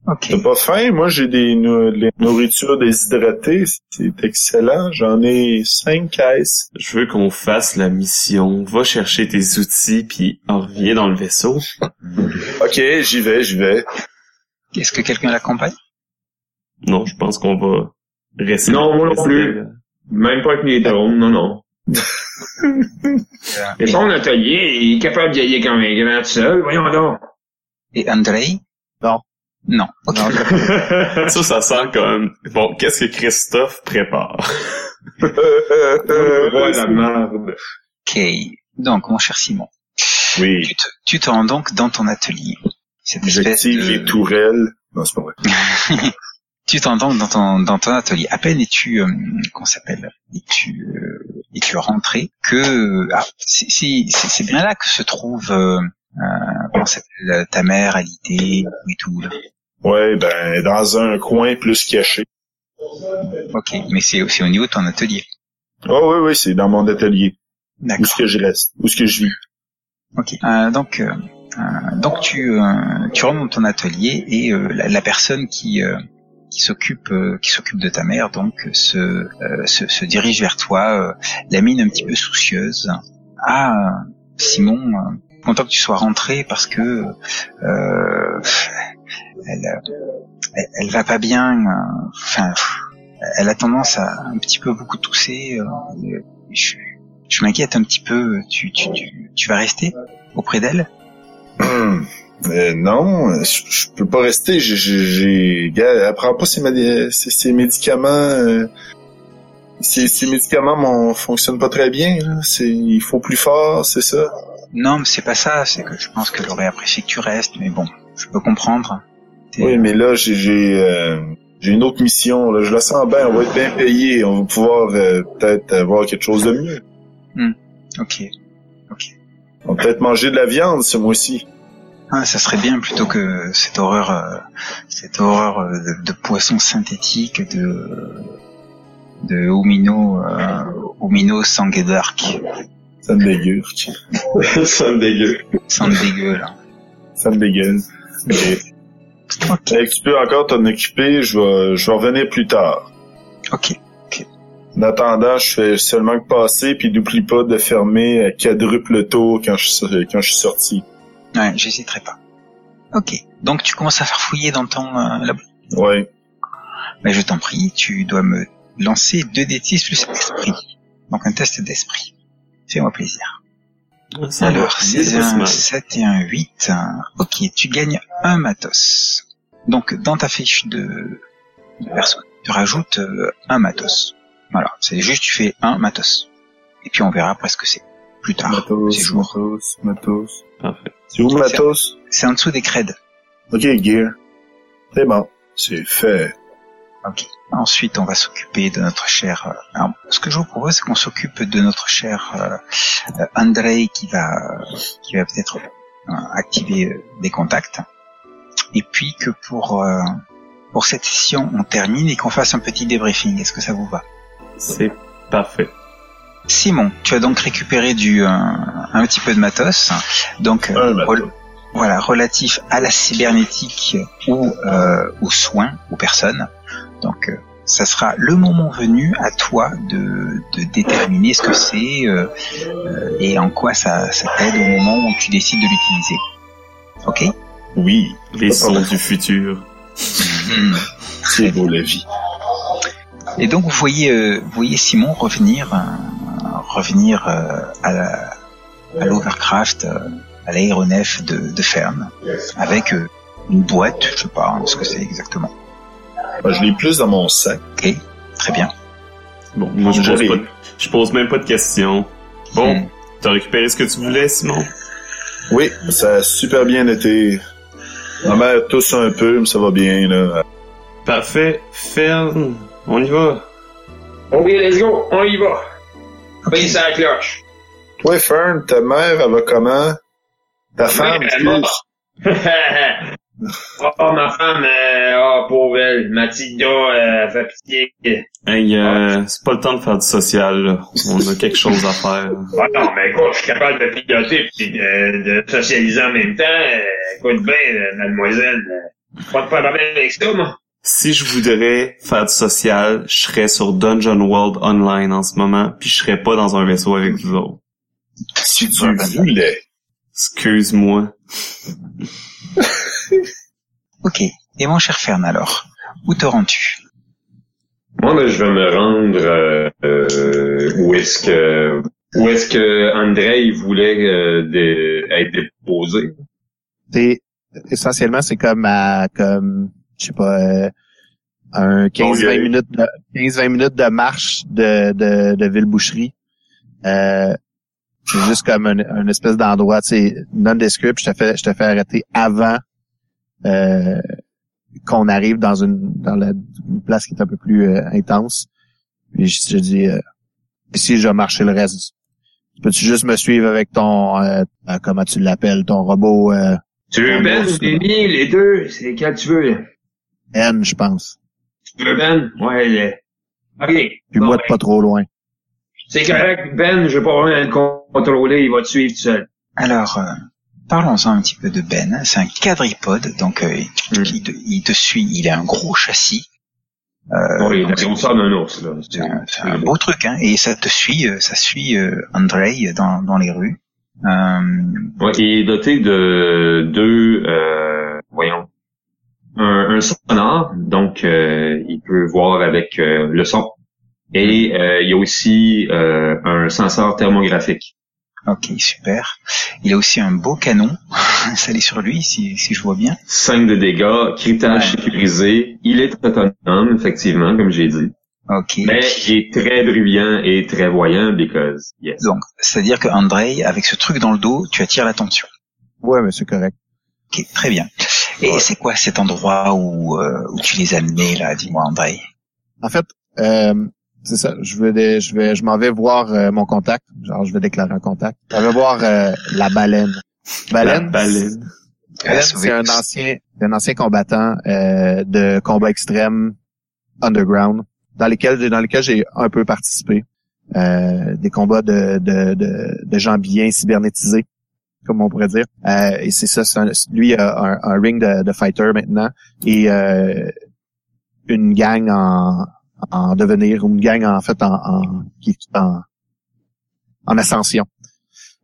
Ok. T'as pas faim? Moi, j'ai des les nourritures déshydratées. C'est excellent. J'en ai cinq caisses. Je veux qu'on fasse la mission. Va chercher tes outils puis reviens dans le vaisseau. OK, j'y vais, j'y vais. Est-ce que quelqu'un l'accompagne? Non, je pense qu'on va rester. Non, moi non plus. Même pas avec les drones, non, non. [LAUGHS] Et son atelier, il est capable d'y aller comme un grand seul, voyons donc. Et Andrei? Non. Non. Ok. Non, [LAUGHS] Ça, ça sent comme... Bon, qu'est-ce que Christophe prépare? Ouais, la merde. Ok. Donc, mon cher Simon, oui. tu te, tu te rends donc dans ton atelier. Cette espèce J'active de... les tourelles. Non, c'est pas vrai. [LAUGHS] Tu t'en dans ton dans ton atelier. À peine es-tu euh, qu'on s'appelle? Es-tu euh, es-tu rentré que ah, c'est c'est c'est- c'est bien là que se trouve euh, euh, comment ça s'appelle ta mère à l'idée et tout. Là. Ouais, ben, dans un coin plus caché. Ok, mais c'est au niveau de ton atelier. Oh, oui, oui, c'est dans mon atelier. Où D'accord. est-ce que je reste? Où est-ce que je vis? Ok. Euh, donc euh, euh, donc tu euh, tu rentres dans ton atelier et euh, la, la personne qui euh, qui s'occupe euh, qui s'occupe de ta mère donc se, euh, se se dirige vers toi, euh, la mine un petit peu soucieuse. Ah Simon, euh, content que tu sois rentré parce que euh, elle, euh, elle elle va pas bien. euh, Enfin, elle a tendance à un petit peu beaucoup tousser. euh, je je m'inquiète un petit peu. Tu tu tu tu vas rester auprès d'elle? Hum. Euh, non, je, je peux pas rester. J'ai, elle prend pas ses, madi- ses, ses médicaments. euh, ses, ses médicaments mon, fonctionnent pas très bien. C'est, il faut plus fort, c'est ça? Non, mais c'est pas ça. C'est que je pense qu'elle aurait apprécié que tu restes, mais bon, je peux comprendre. Oui, mais là, j'ai, j'ai, euh, j'ai une autre mission. Là. Je la sens bien. On va être bien payé. On va pouvoir euh, peut-être avoir quelque chose de mieux. Ok. On va peut-être manger de la viande ce mois-ci. Ah, ça serait bien plutôt que cette horreur, euh, cette horreur euh, de, de poissons synthétiques, de de homino, euh, homino sanguedark. Ça me dégueule. [LAUGHS] ça me dégueu. [LAUGHS] Ça me dégueu là. Ça me dégueule. Mais, Ok. fait que tu peux encore t'en occuper. Je vais, je vais revenir plus tard. Ok. En attendant, je fais seulement que passer, puis n'oublie pas de fermer à quadruple tour quand je, quand je suis sorti. Ouais, j'hésiterai pas. Ok. Donc tu commences à faire fouiller dans ton euh, labo. Ouais. Mais je t'en prie, tu dois me lancer 2 d 10 plus esprit. Donc un test d'esprit. Fais-moi plaisir. Ça Alors, c'est un mal. 7 et un 8. Ok, tu gagnes un matos. Donc, dans ta fiche de, de perso, tu rajoutes euh, un matos. Voilà, c'est juste tu fais un matos. Et puis on verra après ce que c'est. Plus tard. Matos, c'est jour. matos, matos. Parfait. C'est où matos? C'est en dessous des creds. Ok, gear. C'est bon. C'est fait. Ok. Ensuite, on va s'occuper de notre cher. euh, alors, ce que je vous propose, c'est qu'on s'occupe de notre cher euh, euh, Andrei qui va, qui va peut-être euh, activer euh, des contacts. Et puis que pour euh, pour cette session, on termine et qu'on fasse un petit débriefing. Est-ce que ça vous va? C'est parfait. Simon, tu as donc récupéré du euh, un petit peu de matos, donc euh, rel- voilà relatif à la cybernétique ou euh, aux soins aux personnes. Donc euh, ça sera le moment venu à toi de, de déterminer ce que c'est euh, euh, et en quoi ça, ça t'aide au moment où tu décides de l'utiliser. Ok? Oui. Les sons du futur. C'est beau la vie. Et donc vous voyez, euh, vous voyez Simon revenir, euh, revenir euh, à l'Overcraft, euh, à l'aéronef de, de Fern, avec euh, une boîte, je sais pas hein, ce que c'est exactement. Je l'ai plus dans mon sac. Ok, très bien. Bon, moi je pose, je pose même pas de questions. Bon, Hmm. t'as récupéré ce que tu voulais, Simon? Oui, ça a super bien été. Ma mère tousse un peu, mais ça va bien, là. Parfait. Fern, on y va. Ok, let's go, on y va. Paye sa cloche. Toi, Fern, ta mère, elle va comment? Ta femme, elle excuse. [LAUGHS] oh, ma femme, euh, oh, pauvre elle, Mathilda, euh, elle fait pitié. Hey, euh, c'est pas le temps de faire du social, là. On a quelque chose à faire. Ah non, mais écoute, je suis capable de piloter puis de, de socialiser en même temps. Euh, écoute bien, euh, mademoiselle, euh, pas de problème avec ça, moi. Si je voudrais faire du social, je serais sur Dungeon World Online en ce moment, puis je serais pas dans un vaisseau avec vous autres. Si tu voulais. Excuse-moi. Ok. Et mon cher Fern alors, où te rends-tu? Moi, ben, je vais me rendre euh, euh, où est-ce que où est-ce que André il voulait euh, être déposé. C'est essentiellement c'est comme à comme je sais pas euh, un 15-20 Longueuil. minutes de 15-20 minutes de marche de de, de Villeboucherie. Euh, c'est juste comme un, un espèce d'endroit, tu sais, non-descript, je te fais je te fais arrêter avant euh, qu'on arrive dans une dans la une place qui est un peu plus euh, intense. Puis je te dis euh, ici je vais marcher le reste. Peux-tu juste me suivre avec ton euh, euh, comment tu l'appelles, ton robot euh, Tu veux Ben ou Denis, les deux, c'est lequel tu veux. là? N, je pense. Tu veux Ben? Ouais, le- OK. Puis Bon, moi, ben, pas trop loin. C'est correct, Ben, je vais pas vraiment le contrôler, il va te suivre tout seul. Alors, euh, parlons-en un petit peu de Ben. C'est un quadripode, donc euh, il, il te, il te suit. Il a un gros châssis. Euh, oui, d'un ours, c'est un, beau truc, hein. Et ça te suit, euh, ça suit euh, Andrei dans, dans les rues. Euh, Ouais, il est doté de deux, euh, voyons, un, un sonore, donc euh, il peut voir avec le son. Et il y a aussi un senseur thermographique. Ok, super. Il a aussi un beau canon [LAUGHS] installé sur lui, si, si je vois bien. 5 de dégâts, Ouais. sécurisé. Il est autonome, effectivement, comme j'ai dit. Ok. Mais il est très bruyant et très voyant, because, yes. Donc, c'est-à-dire que Andrei, avec ce truc dans le dos, tu attires l'attention. Ouais, mais c'est correct. Ok, très bien. Et c'est quoi cet endroit où, euh, où tu les as amenés, là Dis-moi, Andrei? En fait, euh, c'est ça. Je vais, je vais, je m'en vais voir euh, mon contact. Genre, je vais déclarer un contact. Je vais voir euh, la baleine. Baleine? La baleine. Baleine, sauver. c'est un ancien, un ancien combattant euh, de combat extrême underground, dans lesquels, dans lesquels j'ai un peu participé. Euh, des combats de, de, de, de gens bien cybernétisés, comme on pourrait dire. Euh, et c'est ça, c'est un- lui a un, un ring de, de fighter maintenant et euh, une gang en, en devenir, une gang en fait en, en qui est en, en ascension.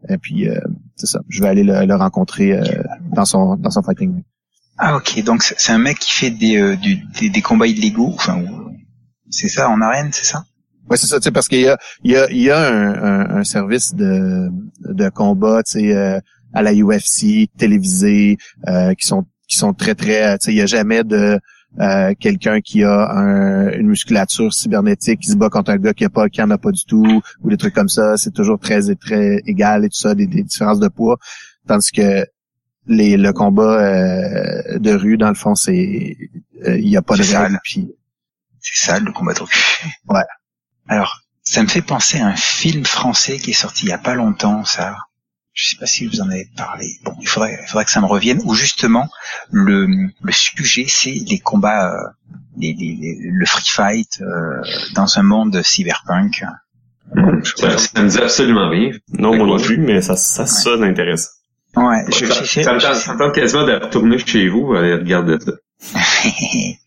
Et puis euh, c'est ça, je vais aller le, le rencontrer euh, dans son dans son fighting. Ah ok, donc c'est un mec qui fait des, euh, du, des, des combats illégaux, enfin, c'est ça, en arène, c'est ça? Ouais, c'est ça, tu sais, parce qu'il y a, il y a, il y a un, un, un service de, de combat, tu sais, euh, à la UFC, télévisé, euh, qui sont, qui sont très, très, tu sais, il y a jamais de euh, quelqu'un qui a un- une musculature cybernétique qui se bat contre un gars qui a pas, qui en a pas du tout, ou des trucs comme ça. C'est toujours très, très égal et tout ça, des, des différences de poids, tandis que les, le combat euh, de rue, dans le fond, c'est, euh, il y a pas de C'est règles, sale. puis C'est ça, le combat de rue. Ouais. Alors, ça me fait penser à un film français qui est sorti il y a pas longtemps, ça. Je sais pas si vous en avez parlé. Bon, il faudrait, il faudrait que ça me revienne. Où justement, le, le sujet, c'est les combats, euh, les, les- les- le free fight euh, dans un monde cyberpunk. Ça, ça me dit absolument rien. Non, moi non plus, mais ça, ça sonne intéressant. Ouais, je, ça, ça me tente, ça me tente quasiment de retourner chez vous et regarder ça. [LAUGHS]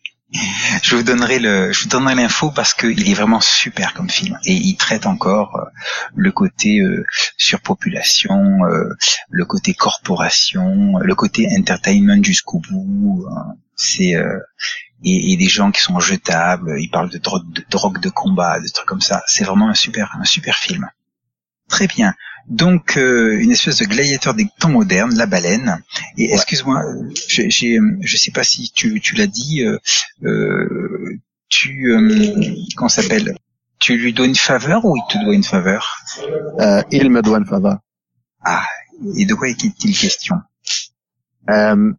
je vous donnerai le, je vous donnerai l'info parce qu'il est vraiment super comme film et il traite encore euh, le côté euh, surpopulation, euh, le côté corporation, le côté entertainment jusqu'au bout. hein. C'est euh, et, des gens qui sont jetables. Il parle de drogue, de drogue de combat, de trucs comme ça. C'est vraiment un super, un super film. Très bien. Donc euh, une espèce de gladiateur des temps modernes, la baleine. Et excuse-moi, euh, j'ai, j'ai, euh, je sais pas si tu, tu l'as dit, euh, euh, tu, euh, comment s'appelle? Tu lui dois une faveur ou il te doit une faveur? Euh, il me doit une faveur. Ah, et de quoi est-il question? Euh,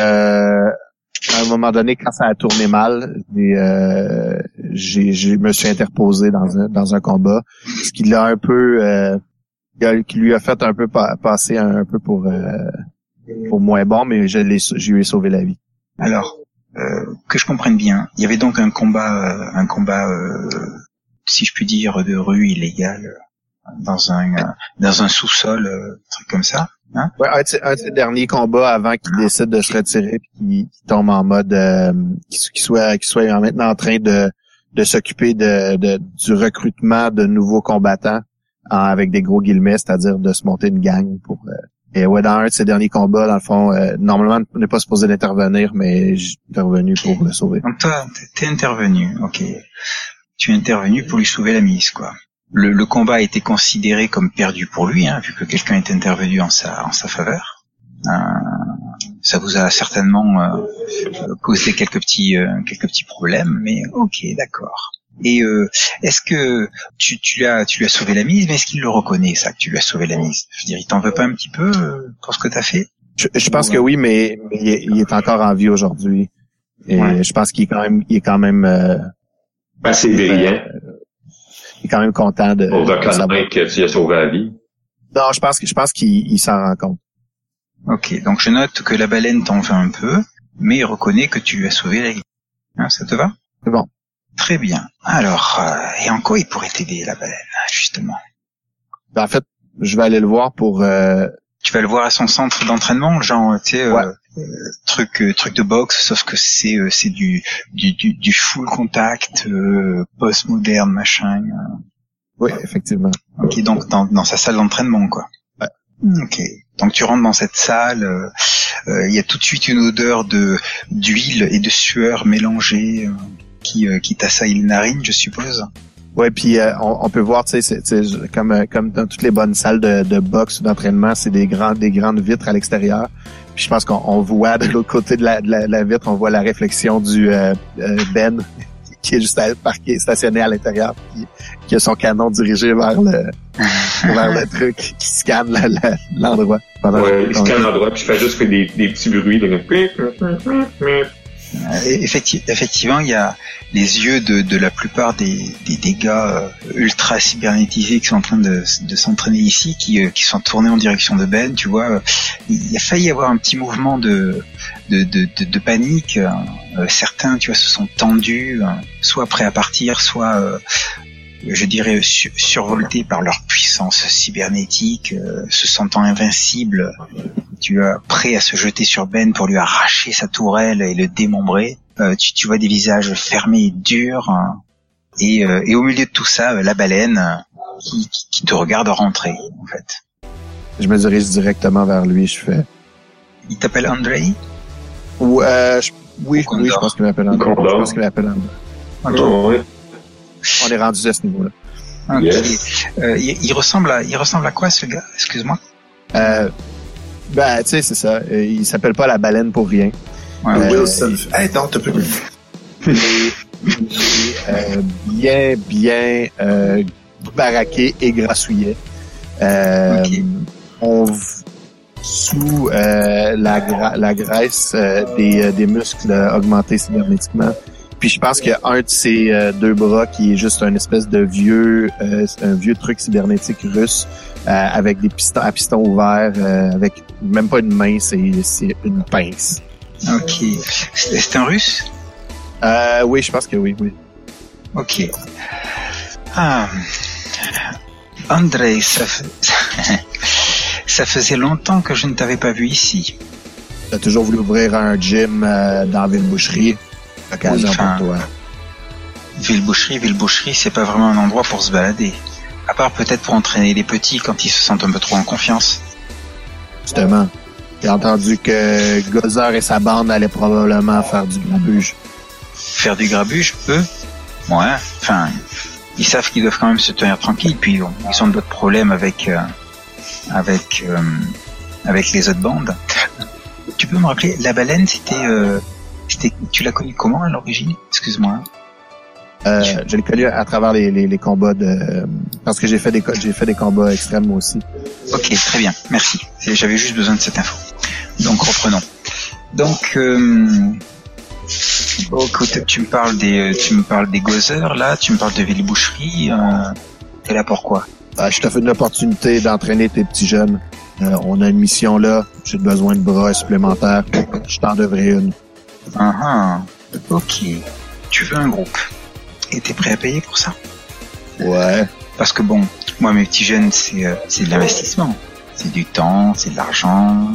euh, à un moment donné, quand ça a tourné mal, j'ai, euh, j'ai, je me suis interposé dans un, dans un combat, ce qui l'a un peu, euh, qui lui a fait un peu pa- passer un, peu pour, euh, pour moins bon, mais je l'ai, je lui ai sauvé la vie. Alors, euh, que je comprenne bien, il y avait donc un combat, euh, un combat, euh, si je puis dire, de rue illégal euh, dans un dans un sous-sol, euh, truc comme ça. Hein? Ouais, un de ses, un de ses derniers combats avant qu'il décide de se retirer puis qu'il tombe en mode euh, qu'il qu'il soit qu'il soit maintenant en train de de s'occuper de, de du recrutement de nouveaux combattants en- avec des gros guillemets, c'est-à-dire de se monter une gang pour euh, et ouais dans un de ses derniers combats dans le fond euh, normalement on n'est pas supposé d'intervenir mais j'ai intervenu pour le sauver. Donc toi, t'es- t'es intervenu, ok. Tu es intervenu pour lui sauver la mise, quoi. Le, le combat a été considéré comme perdu pour lui, hein, vu que quelqu'un est intervenu en sa, en sa faveur. Euh, ça vous a certainement euh, euh, causé quelques petits, euh, quelques petits problèmes, mais ok, d'accord. Et euh, est-ce que tu, tu lui as, tu lui as sauvé la mise, mais est-ce qu'il le reconnaît ça que tu lui as sauvé la mise? Je veux dire, il t'en veut pas un petit peu euh, pour ce que t'as fait? Je, je pense que oui, mais, mais il, est, il est encore en vie aujourd'hui. Et Ouais. je pense qu'il est quand même il est quand même euh, Assez brillant il est quand même content de, pour reconnaître que tu as sauvé la vie. Non, je pense que je pense qu'il il s'en rend compte. Ok, donc je note que la baleine t'en veut un peu, mais il reconnaît que tu lui as sauvé la vie. Hein, ça te va? C'est bon. Très bien. Alors, euh, et en quoi il pourrait t'aider, la baleine, justement? Ben, en fait, je vais aller le voir pour euh, Tu vas le voir à son centre d'entraînement, genre, tu sais, euh, Ouais. euh, truc, euh, truc de boxe, sauf que c'est, euh, c'est du, du, du, du full contact, euh, post-moderne, machin. oui, effectivement. Ok, donc dans, dans sa salle d'entraînement, quoi. Ouais. Ok. Donc tu rentres dans cette salle, euh, euh, il y a tout de suite une odeur de d'huile et de sueur mélangée euh, qui, euh, qui t'assaille les narines, je suppose. Ouais, puis euh, on, on peut voir, tu sais, comme euh, comme dans toutes les bonnes salles de, de boxe ou d'entraînement, c'est des grands des grandes vitres à l'extérieur. Puis je pense qu'on on voit de l'autre côté de la, de la, vitre, on voit la réflexion du euh, euh, Ben [LAUGHS] qui est juste à- parqué, stationné à l'intérieur, qui a son canon dirigé vers le [LAUGHS] vers le truc, qui scanne la- la- l'endroit. pendant Ouais, il scanne l'endroit, puis je fais juste des, des petits bruits. effecti- effectivement, il y a les yeux de, de la plupart des, des, des gars euh, ultra cybernétisés qui sont en train de, de s'entraîner ici, qui, euh, qui sont tournés en direction de Ben. Tu vois, Euh, il a failli y avoir un petit mouvement de, de, de, de, de panique. Euh, certains, tu vois, se sont tendus, euh, soit prêts à partir, soit, euh, je dirais, su- survoltés par leur puissance cybernétique, euh, se sentant invincibles tu vois, prêt à se jeter sur Ben pour lui arracher sa tourelle et le démembrer. Euh, tu, tu vois des visages fermés et durs. hein. et, euh, et au milieu de tout ça, euh, la baleine euh, qui, qui- qui te regarde rentrer, en fait. Je me dirige directement vers lui, je fais. Il t'appelle Andrei? Ou euh, je- oui, oui, je pense qu'il m'appelle André. Condor. Je pense qu'il m'appelle. Oh, ouais. On est rendu à ce niveau-là. Yes. Euh, il, il ressemble à, il ressemble à quoi ce gars? Excuse-moi. Euh, ben, tu sais, c'est ça. Euh, Il s'appelle pas la baleine pour rien. Ouais, Euh. Wilson. Hey, non, t'as [LAUGHS] Il est euh, bien, bien euh, baraqué et grassouillet. Euh. On v- sous euh, la, gra- la graisse euh, des, euh, des muscles augmentés cybernétiquement. Puis je pense qu'il y a un de ces euh, deux bras qui est juste un espèce de vieux, euh, un vieux truc cybernétique russe euh, avec des pistons à pistons ouverts, euh, avec même pas une main, c'est c'est une pince. Ok. C'est c'est un russe? Euh, oui, je pense que oui, oui. Ok. Ah. Andrei, ça, [LAUGHS] ça faisait longtemps que je ne t'avais pas vu ici. T'as toujours voulu ouvrir un gym euh, dans Ville-Boucherie. Oui, enfin, toi. Ville-Boucherie, Ville-Boucherie, c'est pas vraiment un endroit pour se balader. À part peut-être pour entraîner les petits quand ils se sentent un peu trop en confiance. Justement. J'ai entendu que Gozer et sa bande allaient probablement faire du grabuge. Faire du grabuge, eux? Ouais, enfin, ils savent qu'ils doivent quand même se tenir tranquilles, puis bon, ils ont d'autres problèmes avec, euh, avec, euh, avec les autres bandes. Tu peux me rappeler, la baleine, c'était, euh, c'était, tu l'as connue comment à l'origine? Excuse-moi. Euh, je l'ai connu à travers les, les, les combats de... Parce que j'ai fait des j'ai fait des combats extrêmes moi aussi. Ok, très bien, merci. J'avais juste besoin de cette info. Donc reprenons. Donc, euh, bon, écoute, tu me parles des, tu me parles des Gozer, là, tu me parles de Ville-Boucherie. Euh, T'es là pourquoi Euh, je te fais une opportunité d'entraîner tes petits jeunes. Euh, on a une mission là. J'ai besoin de bras supplémentaires. Je t'en devrais une. Ah ah, ok. Tu veux un groupe Et t'es prêt à payer pour ça? Ouais. Parce que bon, moi mes petits jeunes, c'est euh, c'est de l'investissement. C'est du temps, c'est de l'argent.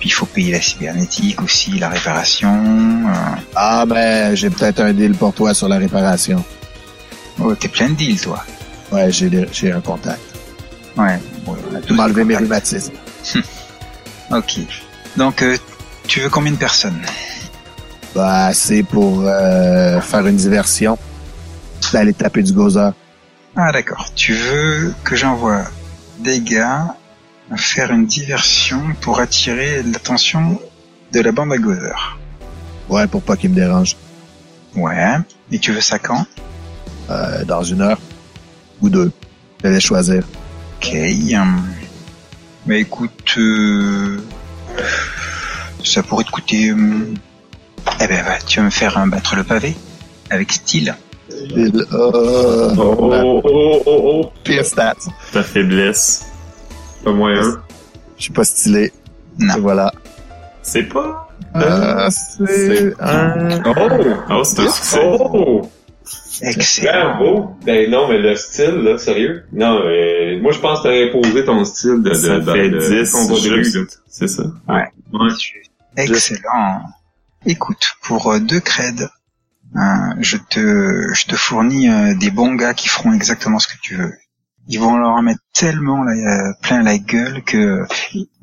Puis il faut payer la cybernétique aussi, la réparation. euh. Ah ben, j'ai peut-être un deal pour toi sur la réparation. Oh, t'es plein de deals, toi. Ouais, j'ai un contact. Ouais. bon, on des mes rhumatismes. [LAUGHS] Ok. Donc, euh, tu veux combien de personnes? Bah, c'est pour euh, faire une diversion. D'aller taper du gozer. Ah d'accord. Tu veux que j'envoie des gars faire une diversion pour attirer l'attention de la bande à Gozer. Ouais, pour pas qu'il me dérange. Ouais. Et tu veux ça quand? Euh, dans une heure. Ou deux. Je vais choisir. Ok. Mais écoute, euh, ça pourrait te coûter. hum, Eh ben, va, tu vas me faire un battre le pavé avec style. Euh, Oh, oh, oh, oh, oh. Pire stats. Ta faiblesse. Pas moyen. Je suis pas stylé. Non. Et voilà. C'est pas... Euh, c'est un... Oh! Oh, c'est un succès. Oh! Excellent. Bravo! Ben non, mais le style, là, sérieux? Non, euh, moi je pense que t'aurais imposé ton style de, de, Ça de, fait de 10 combat de. C'est ça? Ouais. Ouais. Excellent. Écoute, pour euh, deux creds, hein, je te, je te fournis euh, des bons gars qui feront exactement ce que tu veux. Ils vont leur en mettre tellement la- euh, plein la gueule que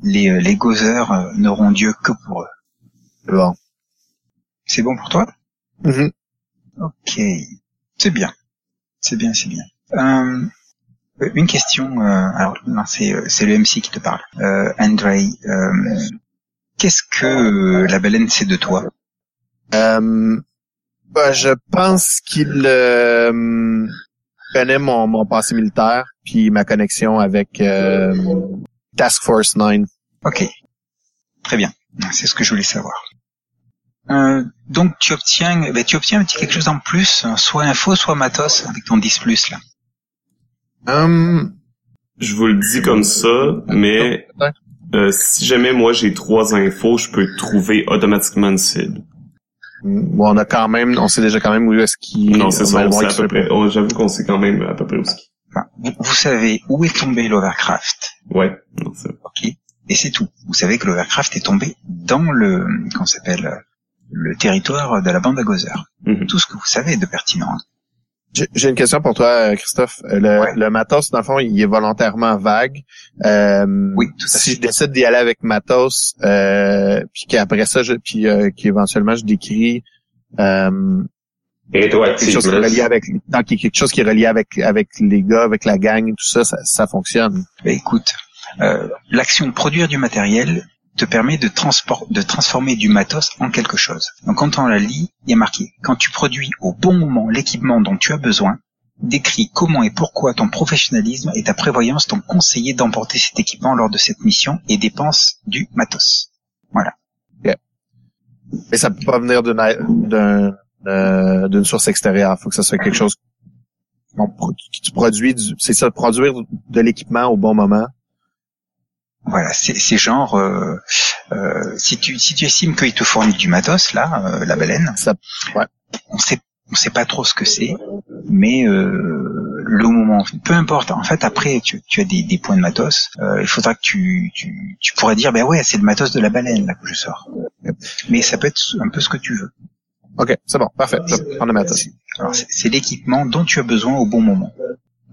les, les gozers euh, n'auront Dieu que pour eux. Bon. C'est bon pour toi? Mhm. Ok, c'est bien. C'est bien, c'est bien. Euh, une question. Euh, alors, non, c'est c'est le MC qui te parle. Euh, Andrei, euh, qu'est-ce que euh, la baleine sait de toi? Euh, bah, je pense qu'il euh, connaît mon, mon passé militaire puis ma connexion avec euh, Task Force 9. Ok. Très bien. C'est ce que je voulais savoir. Euh, donc tu obtiens, ben, tu obtiens un petit quelque chose en plus, soit info, soit matos avec ton 10 plus là. Hum, Je vous le dis comme ça, mais. Euh, si jamais moi j'ai trois infos, je peux trouver automatiquement une cible. Bon, on a quand même, on sait déjà quand même où est-ce qu'il Non, c'est ça, on J'avoue qu'on sait quand même à peu près où c'est. Enfin, vous, vous savez où est tombé l'Overcraft, Ouais, non, ok Et c'est tout. Vous savez que l'Overcraft est tombé dans le, comment ça s'appelle, le territoire de la bande à Gozer. Mhm. Tout ce que vous savez de pertinent. J'ai une question pour toi, euh, Christophe. Euh, Le, Ouais. le matos, dans le fond, il est volontairement vague. Euh, Oui, tout si fait. je décide d'y aller avec matos, euh, puis qu'après ça, je, puis euh, qu'éventuellement je décris euh, quelque chose qui est relié avec, non, quelque chose qui est relié avec avec les gars, avec la gang, tout ça, ça, ça fonctionne. Ben, écoute, euh, l'action de produire du matériel te permet de, de transformer du matos en quelque chose. Donc quand on la lit, il y a marqué quand tu produis au bon moment l'équipement dont tu as besoin, décris comment et pourquoi ton professionnalisme et ta prévoyance t'ont conseillé d'emporter cet équipement lors de cette mission et dépense du matos. Mais ça peut pas venir euh, d'une source extérieure. faut que ça soit quelque chose que tu produis. du- C'est ça, produire de l'équipement au bon moment. Voilà, c'est genre euh, euh, si tu si tu estimes qu'il te fournit du matos là, euh, la baleine, Ça, ouais. on sait on sait pas trop ce que c'est, mais euh, le moment, peu importe. En fait, après tu, tu as des, des points de matos. euh, il faudra que tu, tu tu pourrais dire ben ouais c'est le matos de la baleine là que je sors. Mais ça peut être un peu ce que tu veux. Ok, c'est bon, parfait. Je le matos. C'est l'équipement dont tu as besoin au bon moment.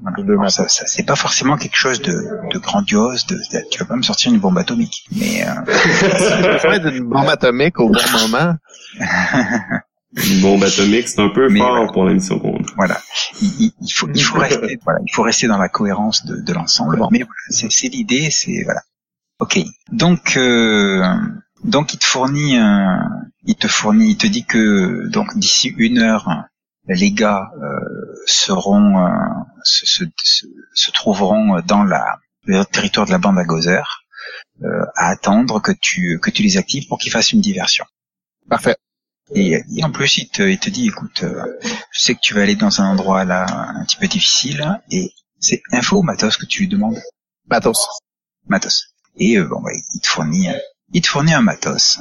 Voilà. Le Alors, ça, ça c'est pas forcément quelque chose de, de grandiose. De, de- tu vas pas me sortir une bombe atomique, mais euh, [LAUGHS] d'une bombe atomique au bon moment. [LAUGHS] Une bombe atomique, c'est un peu Mais fort voilà. pour l'émission a. Voilà. Il, il- il faut, il faut rester, [LAUGHS] voilà, il faut rester dans la cohérence de, de l'ensemble. Bon. Mais voilà, c'est, c'est l'idée, c'est voilà. Ok. Donc, euh, donc il te fournit, un, il te fournit, il te dit que donc d'ici une heure, les gars euh, seront, euh, se, se, se, se trouveront dans la le territoire de la bande à Gozer euh, à attendre que tu que tu les actives pour qu'ils fassent une diversion. Parfait. Et, et en plus, il te, il te dit, écoute, euh, je sais que tu vas aller dans un endroit là un petit peu difficile, et c'est info ou matos que tu lui demandes Matos. Matos. Et euh, bon, bah, il te fournit, il te fournit un matos,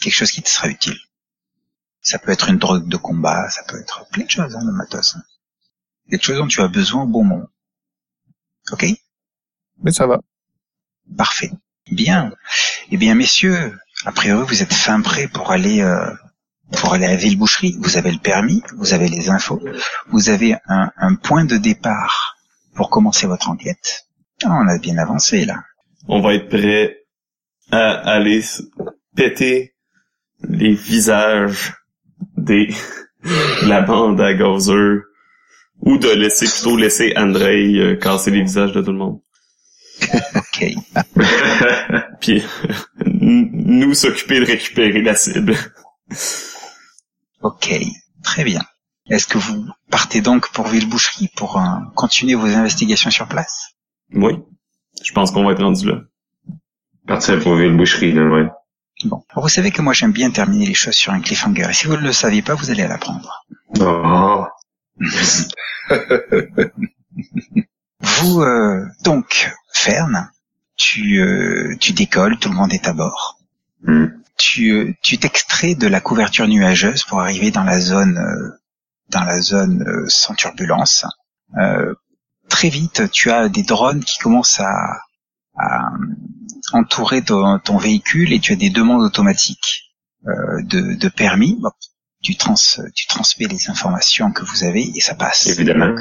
quelque chose qui te sera utile. Ça peut être une drogue de combat, ça peut être plein de choses, hein, le matos. Quelque chose dont tu as besoin au bon moment. Ok? Mais ça va. Parfait. Bien. Eh bien, messieurs, a priori, vous êtes fin prêts pour aller euh, pour aller à Villeboucherie. Vous avez le permis, vous avez les infos, vous avez un, un point de départ pour commencer votre enquête. Ah, on a bien avancé là. On va être prêt à aller péter les visages des de [LAUGHS] la bande à Gozer ou de laisser plutôt laisser Andrei euh, casser les visages de tout le monde. Ok. [LAUGHS] Puis nous s'occuper de récupérer la cible. Ok. Très bien. Est-ce que vous partez donc pour Villeboucherie pour euh, continuer vos investigations sur place? Oui. Je pense qu'on va être rendu là. Partir pour une boucherie, là, ouais. Bon. Vous savez que moi j'aime bien terminer les choses sur un cliffhanger. Et si vous ne le saviez pas, vous allez l'apprendre. Oh. Vous, euh, donc, Fern, tu, euh, tu décolles, tout le monde est à bord. Hmm. Tu, euh, tu t'extrais de la couverture nuageuse pour arriver dans la zone, euh, dans la zone euh, sans turbulence. Euh, très vite, tu as des drones qui commencent à, à entourer ton, ton véhicule et tu as des demandes automatiques euh, de, de permis. Bon, tu, trans, tu transmets les informations que vous avez et ça passe. Évidemment. Donc,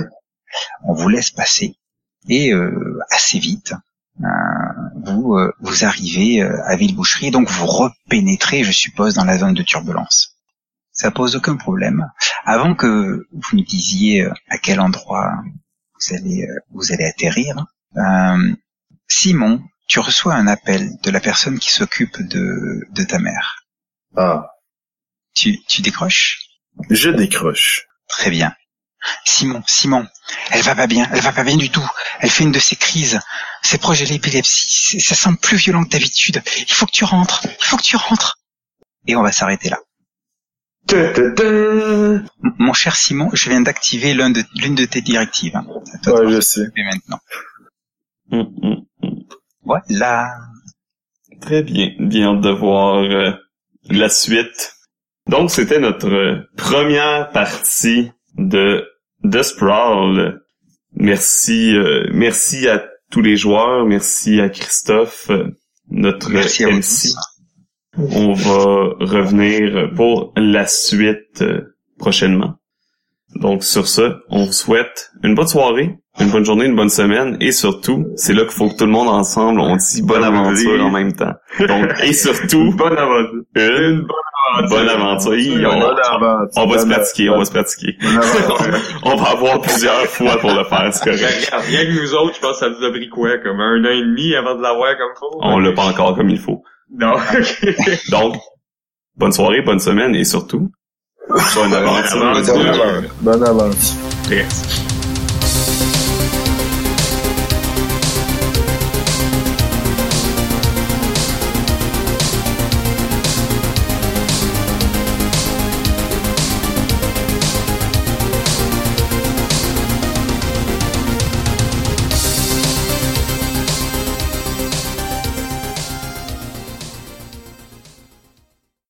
on vous laisse passer et euh, assez vite euh, vous euh, vous arrivez euh, à Villeboucherie donc vous repénétrez je suppose dans la zone de turbulence ça pose aucun problème avant que vous me disiez euh, à quel endroit vous allez euh, vous allez atterrir, euh, Simon, tu reçois un appel de la personne qui s'occupe de de ta mère. Ah, Tu tu décroches? Je décroche. Très bien. Simon, Simon, elle va pas bien, elle va pas bien du tout. Elle fait une de ces crises. C'est proche de l'épilepsie. Ça semble plus violent que d'habitude. Il faut que tu rentres. Il faut que tu rentres. Et on va s'arrêter là. Ta, ta, ta. M- Mon cher Simon, je viens d'activer l'une de, l'une de tes directives. hein. Ouais, je sais. fais maintenant. Hum, hum. Voilà. Très bien. Bien de voir euh, la suite. Donc, c'était notre première partie de The Sprawl. Merci, euh, merci à tous les joueurs. Merci à Christophe, euh, notre Merci MC. On va revenir pour la suite prochainement. Donc sur ce, on vous souhaite une bonne soirée, une bonne journée, une bonne semaine et surtout, c'est là qu'il faut que tout le monde ensemble on dit bonne aventure en même temps. Donc [LAUGHS] et surtout Bonne aventure. une Une bonne aventure. bonne aventure. On, Bonne aventure. on va se Bonne- pratiquer, on va se pratiquer. [LAUGHS] on va avoir plusieurs fois pour le faire, c'est correct. Regarde, rien que nous autres, je pense que ça nous a pris quoi, comme un an et demi avant de l'avoir comme faut? On l'a pas encore comme il faut. Non. [LAUGHS] Donc bonne soirée, bonne semaine et surtout bonne aventure. Bonne aventure. Bonne aventure. Yes.